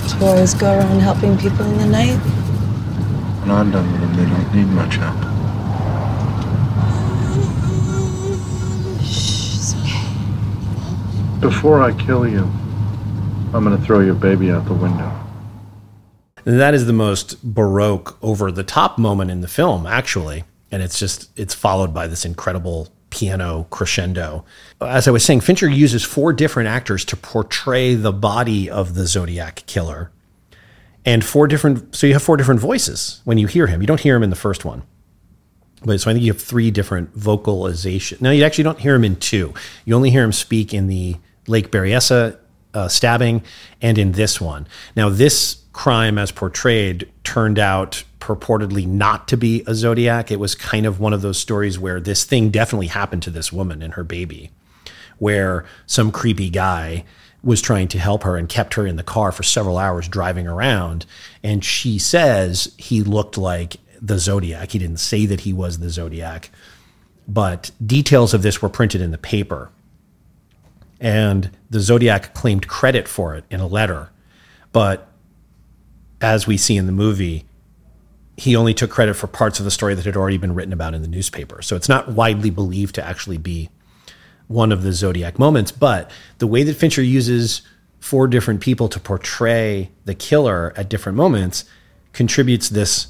Do you always go around helping people in the night? When I'm done with them, they don't need much help. Shh. Before I kill you, I'm going to throw your baby out the window. And that is the most baroque, over the top moment in the film, actually. And it's just, it's followed by this incredible piano crescendo. As I was saying, Fincher uses four different actors to portray the body of the Zodiac killer. And four different, so you have four different voices when you hear him. You don't hear him in the first one. But so I think you have three different vocalization. Now you actually don't hear him in two. You only hear him speak in the Lake Berryessa uh, stabbing and in this one. Now this crime, as portrayed, turned out purportedly not to be a zodiac. It was kind of one of those stories where this thing definitely happened to this woman and her baby, where some creepy guy was trying to help her and kept her in the car for several hours driving around. And she says he looked like the Zodiac. He didn't say that he was the Zodiac, but details of this were printed in the paper. And the Zodiac claimed credit for it in a letter. But as we see in the movie, he only took credit for parts of the story that had already been written about in the newspaper. So it's not widely believed to actually be one of the Zodiac moments. But the way that Fincher uses four different people to portray the killer at different moments contributes this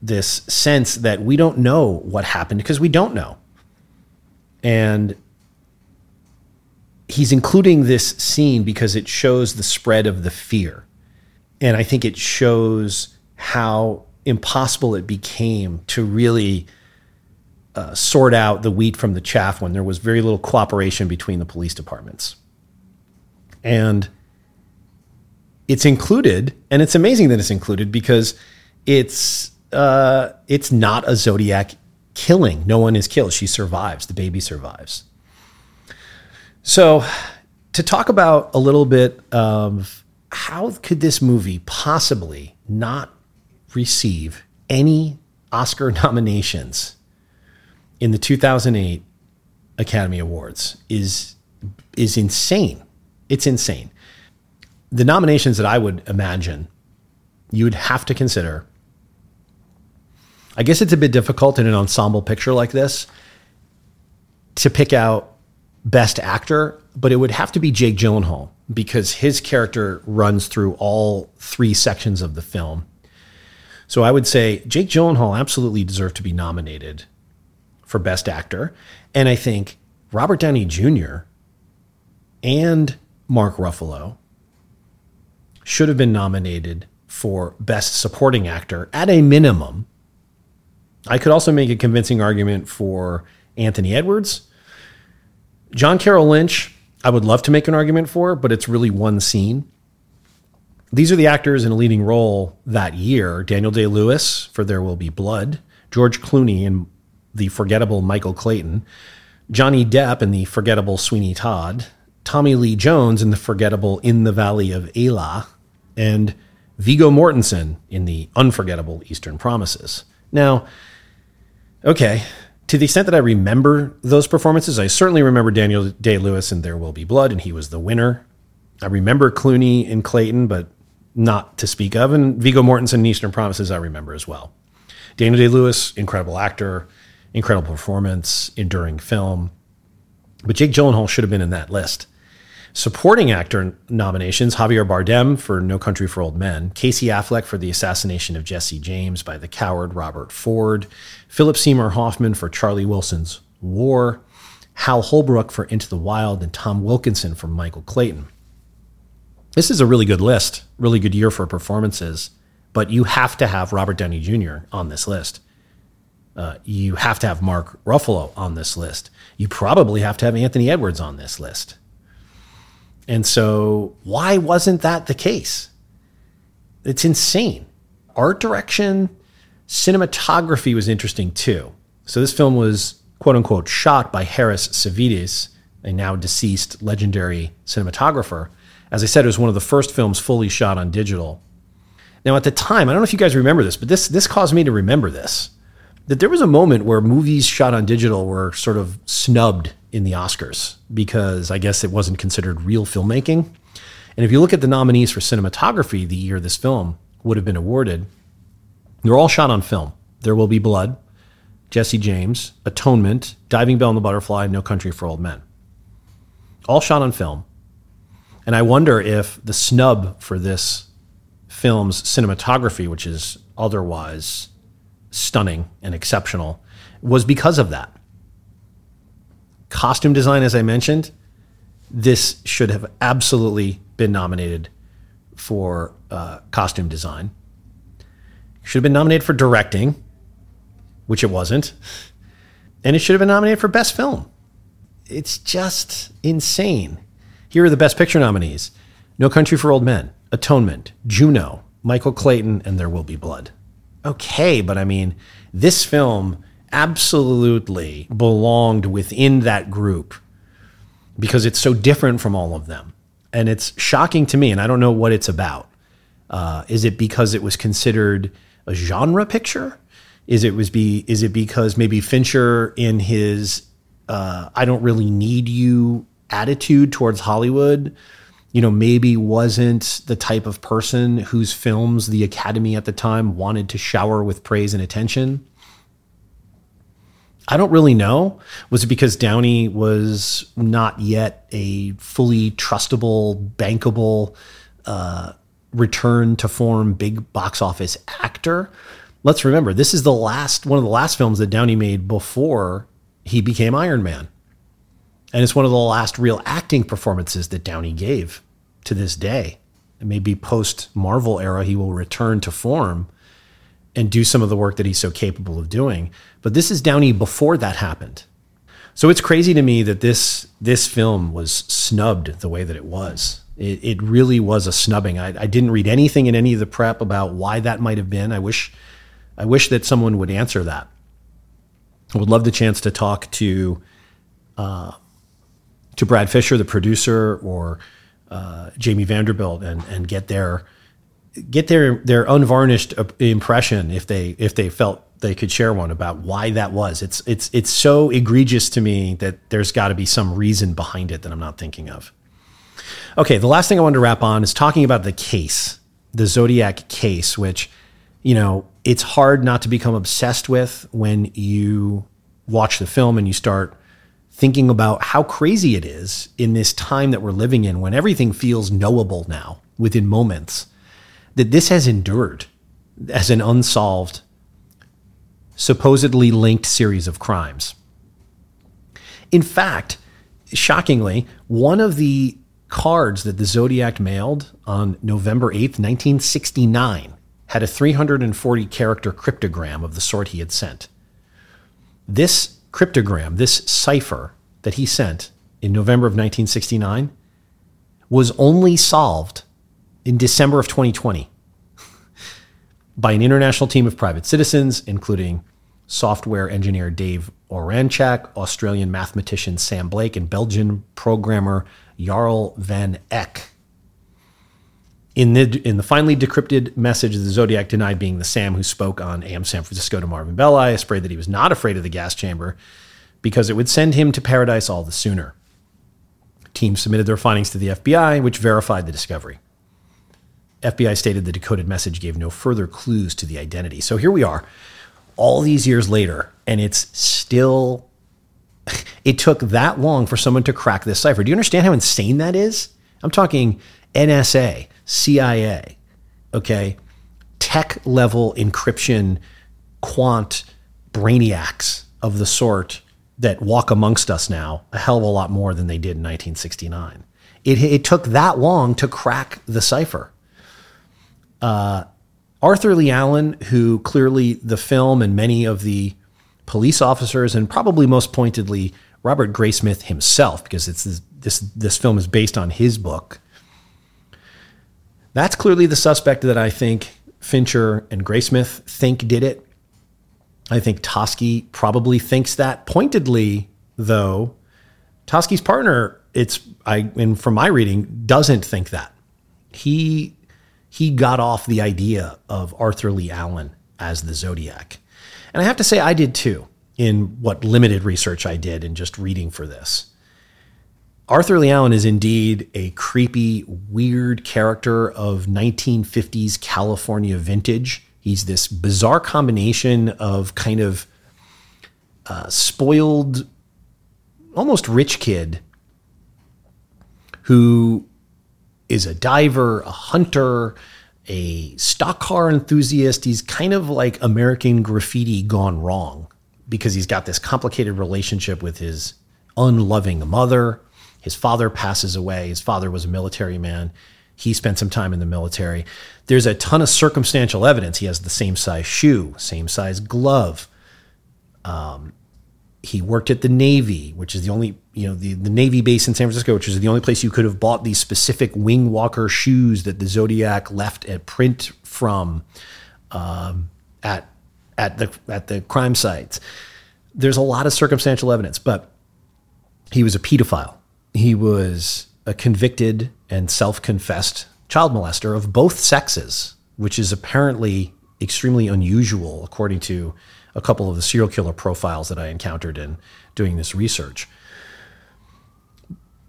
this sense that we don't know what happened because we don't know. And he's including this scene because it shows the spread of the fear. And I think it shows how impossible it became to really uh, sort out the wheat from the chaff when there was very little cooperation between the police departments. And it's included, and it's amazing that it's included because it's uh, it's not a Zodiac killing. No one is killed. She survives. The baby survives. So, to talk about a little bit of how could this movie possibly not receive any Oscar nominations in the 2008 Academy Awards is is insane. It's insane. The nominations that I would imagine you would have to consider. I guess it's a bit difficult in an ensemble picture like this to pick out best actor, but it would have to be Jake Gyllenhaal because his character runs through all three sections of the film. So I would say Jake Gyllenhaal absolutely deserved to be nominated for Best Actor. And I think Robert Downey Jr. and Mark Ruffalo should have been nominated for Best Supporting Actor at a minimum. I could also make a convincing argument for Anthony Edwards. John Carroll Lynch, I would love to make an argument for, but it's really one scene. These are the actors in a leading role that year Daniel Day Lewis for There Will Be Blood, George Clooney in the forgettable Michael Clayton, Johnny Depp in the forgettable Sweeney Todd, Tommy Lee Jones in the forgettable In the Valley of Elah, and Viggo Mortensen in the unforgettable Eastern Promises. Now, okay, to the extent that I remember those performances, I certainly remember Daniel Day Lewis in There Will Be Blood, and he was the winner. I remember Clooney in Clayton, but not to speak of. And Viggo Mortensen in Eastern Promises, I remember as well. Daniel Day Lewis, incredible actor, incredible performance, enduring film. But Jake Gyllenhaal should have been in that list. Supporting actor nominations Javier Bardem for No Country for Old Men, Casey Affleck for the assassination of Jesse James by the coward Robert Ford, Philip Seymour Hoffman for Charlie Wilson's War, Hal Holbrook for Into the Wild, and Tom Wilkinson for Michael Clayton. This is a really good list, really good year for performances, but you have to have Robert Downey Jr. on this list. Uh, you have to have Mark Ruffalo on this list. You probably have to have Anthony Edwards on this list. And so, why wasn't that the case? It's insane. Art direction, cinematography was interesting too. So, this film was quote unquote shot by Harris Savides, a now deceased legendary cinematographer. As I said, it was one of the first films fully shot on digital. Now, at the time, I don't know if you guys remember this, but this, this caused me to remember this that there was a moment where movies shot on digital were sort of snubbed in the Oscars because I guess it wasn't considered real filmmaking. And if you look at the nominees for cinematography the year this film would have been awarded, they're all shot on film. There Will Be Blood, Jesse James, Atonement, Diving Bell and the Butterfly, No Country for Old Men. All shot on film. And I wonder if the snub for this film's cinematography, which is otherwise stunning and exceptional, was because of that. Costume design, as I mentioned, this should have absolutely been nominated for uh, costume design. Should have been nominated for directing, which it wasn't. And it should have been nominated for best film. It's just insane. Here are the best picture nominees No Country for Old Men, Atonement, Juno, Michael Clayton, and There Will Be Blood okay, but I mean, this film absolutely belonged within that group because it's so different from all of them. And it's shocking to me, and I don't know what it's about. Uh, is it because it was considered a genre picture? Is it was be is it because maybe Fincher in his uh, I don't really need you attitude towards Hollywood you know, maybe wasn't the type of person whose films the Academy at the time wanted to shower with praise and attention. I don't really know. Was it because Downey was not yet a fully trustable, bankable, uh, return to form big box office actor? Let's remember, this is the last one of the last films that Downey made before he became Iron Man. And it's one of the last real acting performances that Downey gave to this day. Maybe post Marvel era, he will return to form and do some of the work that he's so capable of doing. But this is Downey before that happened. So it's crazy to me that this this film was snubbed the way that it was. It, it really was a snubbing. I, I didn't read anything in any of the prep about why that might have been. I wish I wish that someone would answer that. I would love the chance to talk to uh, to Brad Fischer, the producer, or uh, Jamie Vanderbilt, and and get their get their their unvarnished impression if they if they felt they could share one about why that was. It's it's it's so egregious to me that there's got to be some reason behind it that I'm not thinking of. Okay, the last thing I wanted to wrap on is talking about the case, the Zodiac case, which you know it's hard not to become obsessed with when you watch the film and you start thinking about how crazy it is in this time that we're living in when everything feels knowable now within moments that this has endured as an unsolved supposedly linked series of crimes. In fact, shockingly, one of the cards that the Zodiac mailed on November 8th, 1969, had a 340 character cryptogram of the sort he had sent. This cryptogram, this cipher that he sent in November of 1969, was only solved in December of 2020 by an international team of private citizens, including software engineer Dave Oranchak, Australian mathematician Sam Blake, and Belgian programmer Jarl Van Eycke. In the, in the finally decrypted message, the Zodiac denied being the Sam who spoke on AM San Francisco to Melvin Belli, a spray that he was not afraid of the gas chamber because it would send him to paradise all the sooner. Teams submitted their findings to the FBI, which verified the discovery. FBI stated the decoded message gave no further clues to the identity. So here we are, all these years later, and it's still. It took that long for someone to crack this cipher. Do you understand how insane that is? I'm talking NSA, CIA, okay, tech level encryption, quant brainiacs of the sort that walk amongst us now a hell of a lot more than they did in 1969. It, it took that long to crack the cipher. Uh, Arthur Lee Allen, who clearly the film and many of the police officers, and probably most pointedly Robert Graysmith himself, because it's this, this, this film is based on his book. That's clearly the suspect that I think Fincher and Graysmith think did it. I think Toschi probably thinks that. Pointedly, though, Toschi's partner, it's I and from my reading, doesn't think that. He he got off the idea of Arthur Lee Allen as the Zodiac. And I have to say I did too in what limited research I did in just reading for this. Arthur Lee Allen is indeed a creepy, weird character of 1950s California vintage. He's this bizarre combination of kind of uh, spoiled, almost rich kid who is a diver, a hunter, a stock car enthusiast. He's kind of like American graffiti gone wrong because he's got this complicated relationship with his unloving mother. His father passes away. His father was a military man. He spent some time in the military. There's a ton of circumstantial evidence. He has the same size shoe, same size glove. Um, he worked at the Navy, which is the only, you know, the, the Navy base in San Francisco, which is the only place you could have bought these specific wing walker shoes that the Zodiac left a print from um, at at the at the crime sites. There's a lot of circumstantial evidence, but he was a pedophile. He was a convicted and self-confessed child molester of both sexes, which is apparently extremely unusual according to a couple of the serial killer profiles that I encountered in doing this research.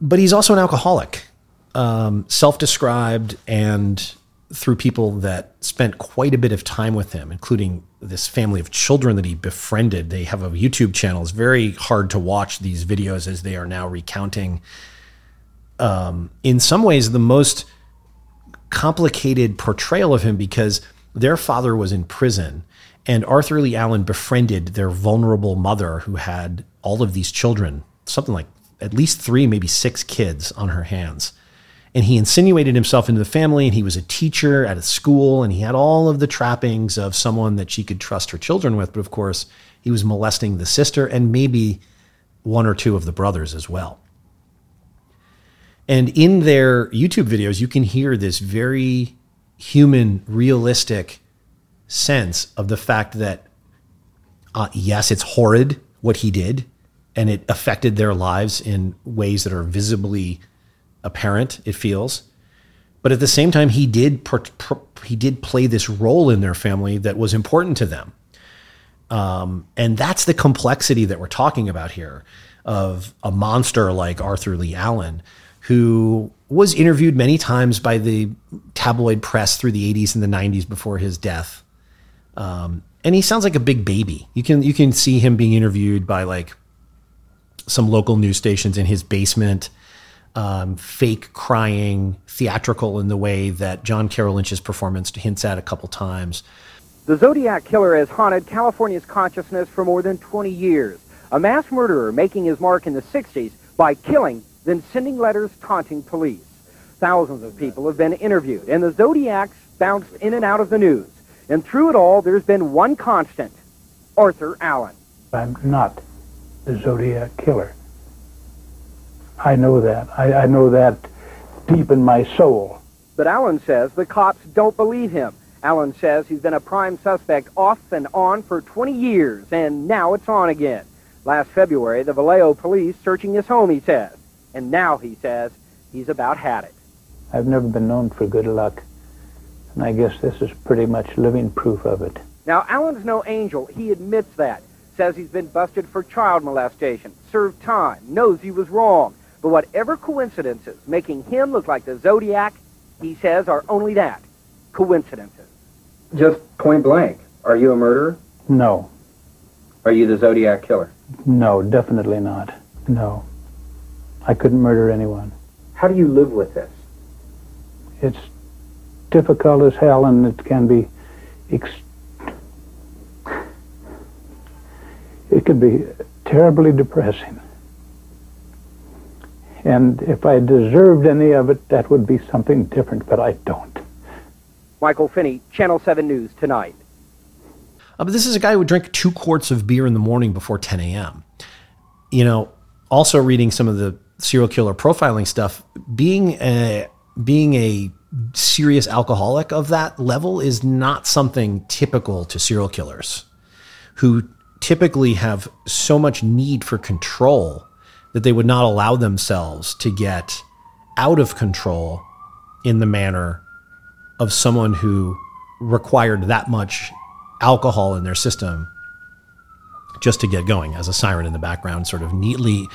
But he's also an alcoholic, um, self described, and through people that spent quite a bit of time with him, including this family of children that he befriended. They have a YouTube channel. It's very hard to watch these videos as they are now recounting, um, in some ways, the most complicated portrayal of him because their father was in prison and Arthur Lee Allen befriended their vulnerable mother who had all of these children, something like at least three, maybe six kids on her hands. And he insinuated himself into the family, and he was a teacher at a school, and he had all of the trappings of someone that she could trust her children with. But of course, he was molesting the sister and maybe one or two of the brothers as well. And in their YouTube videos, you can hear this very human, realistic sense of the fact that, uh, yes, it's horrid what he did, and it affected their lives in ways that are visibly apparent, it feels. But at the same time, he did per, per, he did play this role in their family that was important to them. Um, and that's the complexity that we're talking about here of a monster like Arthur Lee Allen, who was interviewed many times by the tabloid press through the 80s and the 90s before his death. Um, and he sounds like a big baby. You can you can see him being interviewed by like some local news stations in his basement, um, fake crying, theatrical in the way that John Carroll Lynch's performance hints at a couple times. The Zodiac Killer has haunted California's consciousness for more than 20 years. A mass murderer making his mark in the 60s by killing, then sending letters taunting police. Thousands of people have been interviewed, and the Zodiacs bounced in and out of the news. And through it all, there's been one constant Arthur Allen. I'm not the Zodiac Killer. I know that. I, I know that deep in my soul. But Allen says the cops don't believe him. Allen says he's been a prime suspect off and on for 20 years, and now it's on again. Last February, the Vallejo police searching his home, he says. And now, he says, he's about had it. I've never been known for good luck, and I guess this is pretty much living proof of it. Now, Allen's no angel. He admits that. Says he's been busted for child molestation, served time, knows he was wrong. But whatever coincidences making him look like the Zodiac, he says are only that coincidences. Just point blank. Are you a murderer? No. Are you the Zodiac Killer? No, definitely not. No. I couldn't murder anyone. How do you live with this? It's difficult as hell and it can be ex- it can be terribly depressing. And if I deserved any of it, that would be something different, but I don't. Michael Finney, Channel 7 News, tonight. Uh, but this is a guy who would drink two quarts of beer in the morning before 10 a.m. You know, also reading some of the serial killer profiling stuff, being a, being a serious alcoholic of that level is not something typical to serial killers who typically have so much need for control that they would not allow themselves to get out of control in the manner of someone who required that much alcohol in their system just to get going as a siren in the background sort of neatly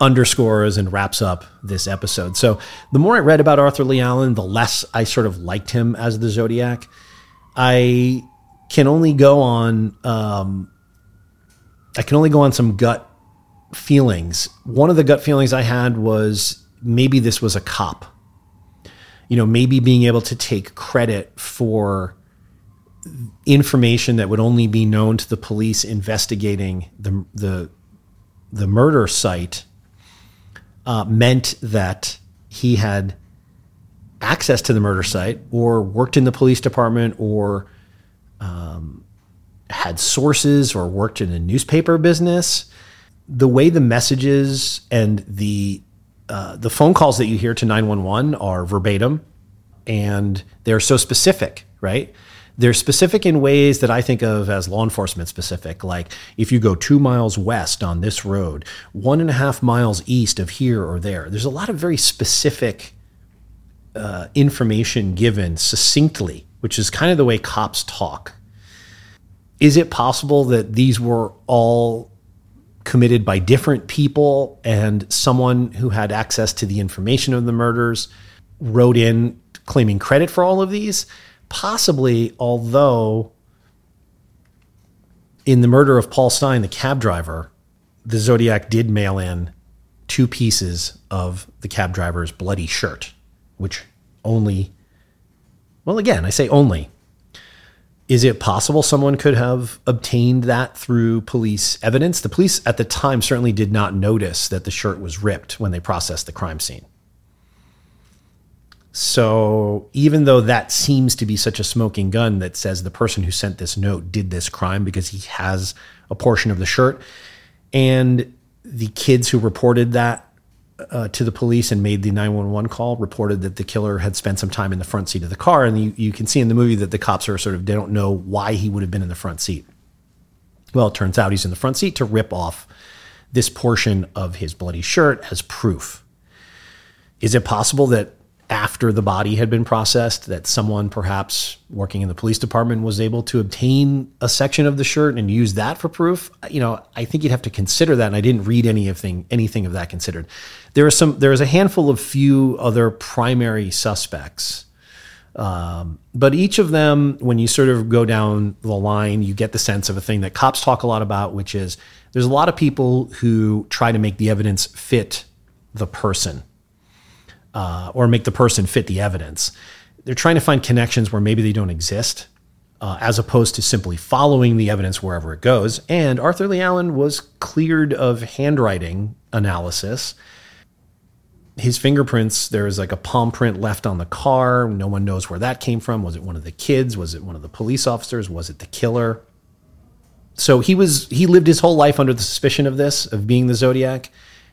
underscores and wraps up this episode. So the more I read about Arthur Lee Allen, the less I sort of liked him as the Zodiac. I can only go on um, I can only go on some gut feelings. One of the gut feelings I had was maybe this was a cop. You know, maybe being able to take credit for information that would only be known to the police investigating the the the murder site uh, meant that he had access to the murder site or worked in the police department or um, had sources or worked in a newspaper business. The way the messages and the uh, the phone calls that you hear to 911 are verbatim and they're so specific, right? They're specific in ways that I think of as law enforcement specific. Like if you go two miles west on this road, one and a half miles east of here or there, there's a lot of very specific uh, information given succinctly, which is kind of the way cops talk. Is it possible that these were all committed by different people and someone who had access to the information of the murders wrote in claiming credit for all of these? Possibly, although in the murder of Paul Stine, the cab driver, the Zodiac did mail in two pieces of the cab driver's bloody shirt, which only, well, again, I say only. Is it possible someone could have obtained that through police evidence? The police at the time certainly did not notice that the shirt was ripped when they processed the crime scene. So even though that seems to be such a smoking gun that says the person who sent this note did this crime because he has a portion of the shirt, and the kids who reported that uh, to the police and made the 911 call reported that the killer had spent some time in the front seat of the car. And you, you can see in the movie that the cops are sort of, they don't know why he would have been in the front seat. Well, it turns out he's in the front seat to rip off this portion of his bloody shirt as proof. Is it possible that after the body had been processed that someone perhaps working in the police department was able to obtain a section of the shirt and use that for proof. You know i think you'd have to consider that and i didn't read anything anything of that considered. There are some there is a handful of few other primary suspects um, but each of them when you sort of go down the line you get the sense of a thing that cops talk a lot about which is there's a lot of people who try to make the evidence fit the person uh, or make the person fit the evidence. They're trying to find connections where maybe they don't exist, uh, as opposed to simply following the evidence wherever it goes. And Arthur Lee Allen was cleared of handwriting analysis. His fingerprints, there is like a palm print left on the car. No one knows where that came from. Was it one of the kids? Was it one of the police officers? Was it the killer? So he was he lived his whole life under the suspicion of this, of being the Zodiac.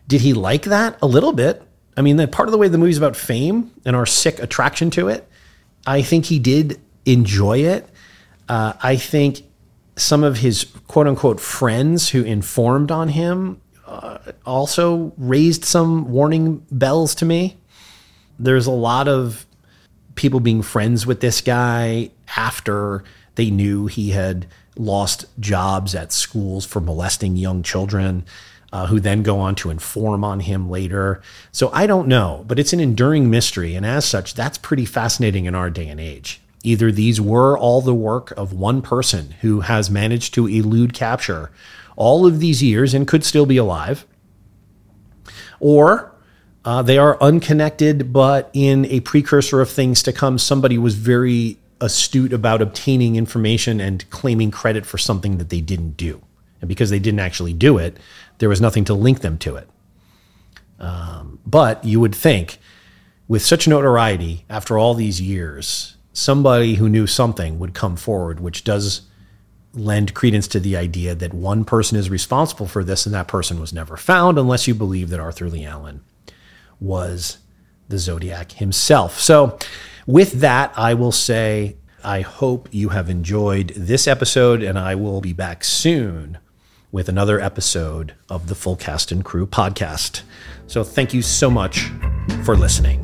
Did he like that? A little bit. I mean, part of the way the movie's about fame and our sick attraction to it, I think he did enjoy it. Uh, I think some of his quote unquote friends who informed on him uh, also raised some warning bells to me. There's a lot of people being friends with this guy after they knew he had lost jobs at schools for molesting young children uh, who then go on to inform on him later. So I don't know, but it's an enduring mystery. And as such, that's pretty fascinating in our day and age. Either these were all the work of one person who has managed to elude capture all of these years and could still be alive, or uh, they are unconnected, but in a precursor of things to come, somebody was very astute about obtaining information and claiming credit for something that they didn't do. And because they didn't actually do it, there was nothing to link them to it. Um, but you would think, with such notoriety after all these years, somebody who knew something would come forward, which does lend credence to the idea that one person is responsible for this and that person was never found, unless you believe that Arthur Lee Allen was the Zodiac himself. So, with that, I will say I hope you have enjoyed this episode, and I will be back soon with another episode of the Full Cast and Crew podcast. So thank you so much for listening.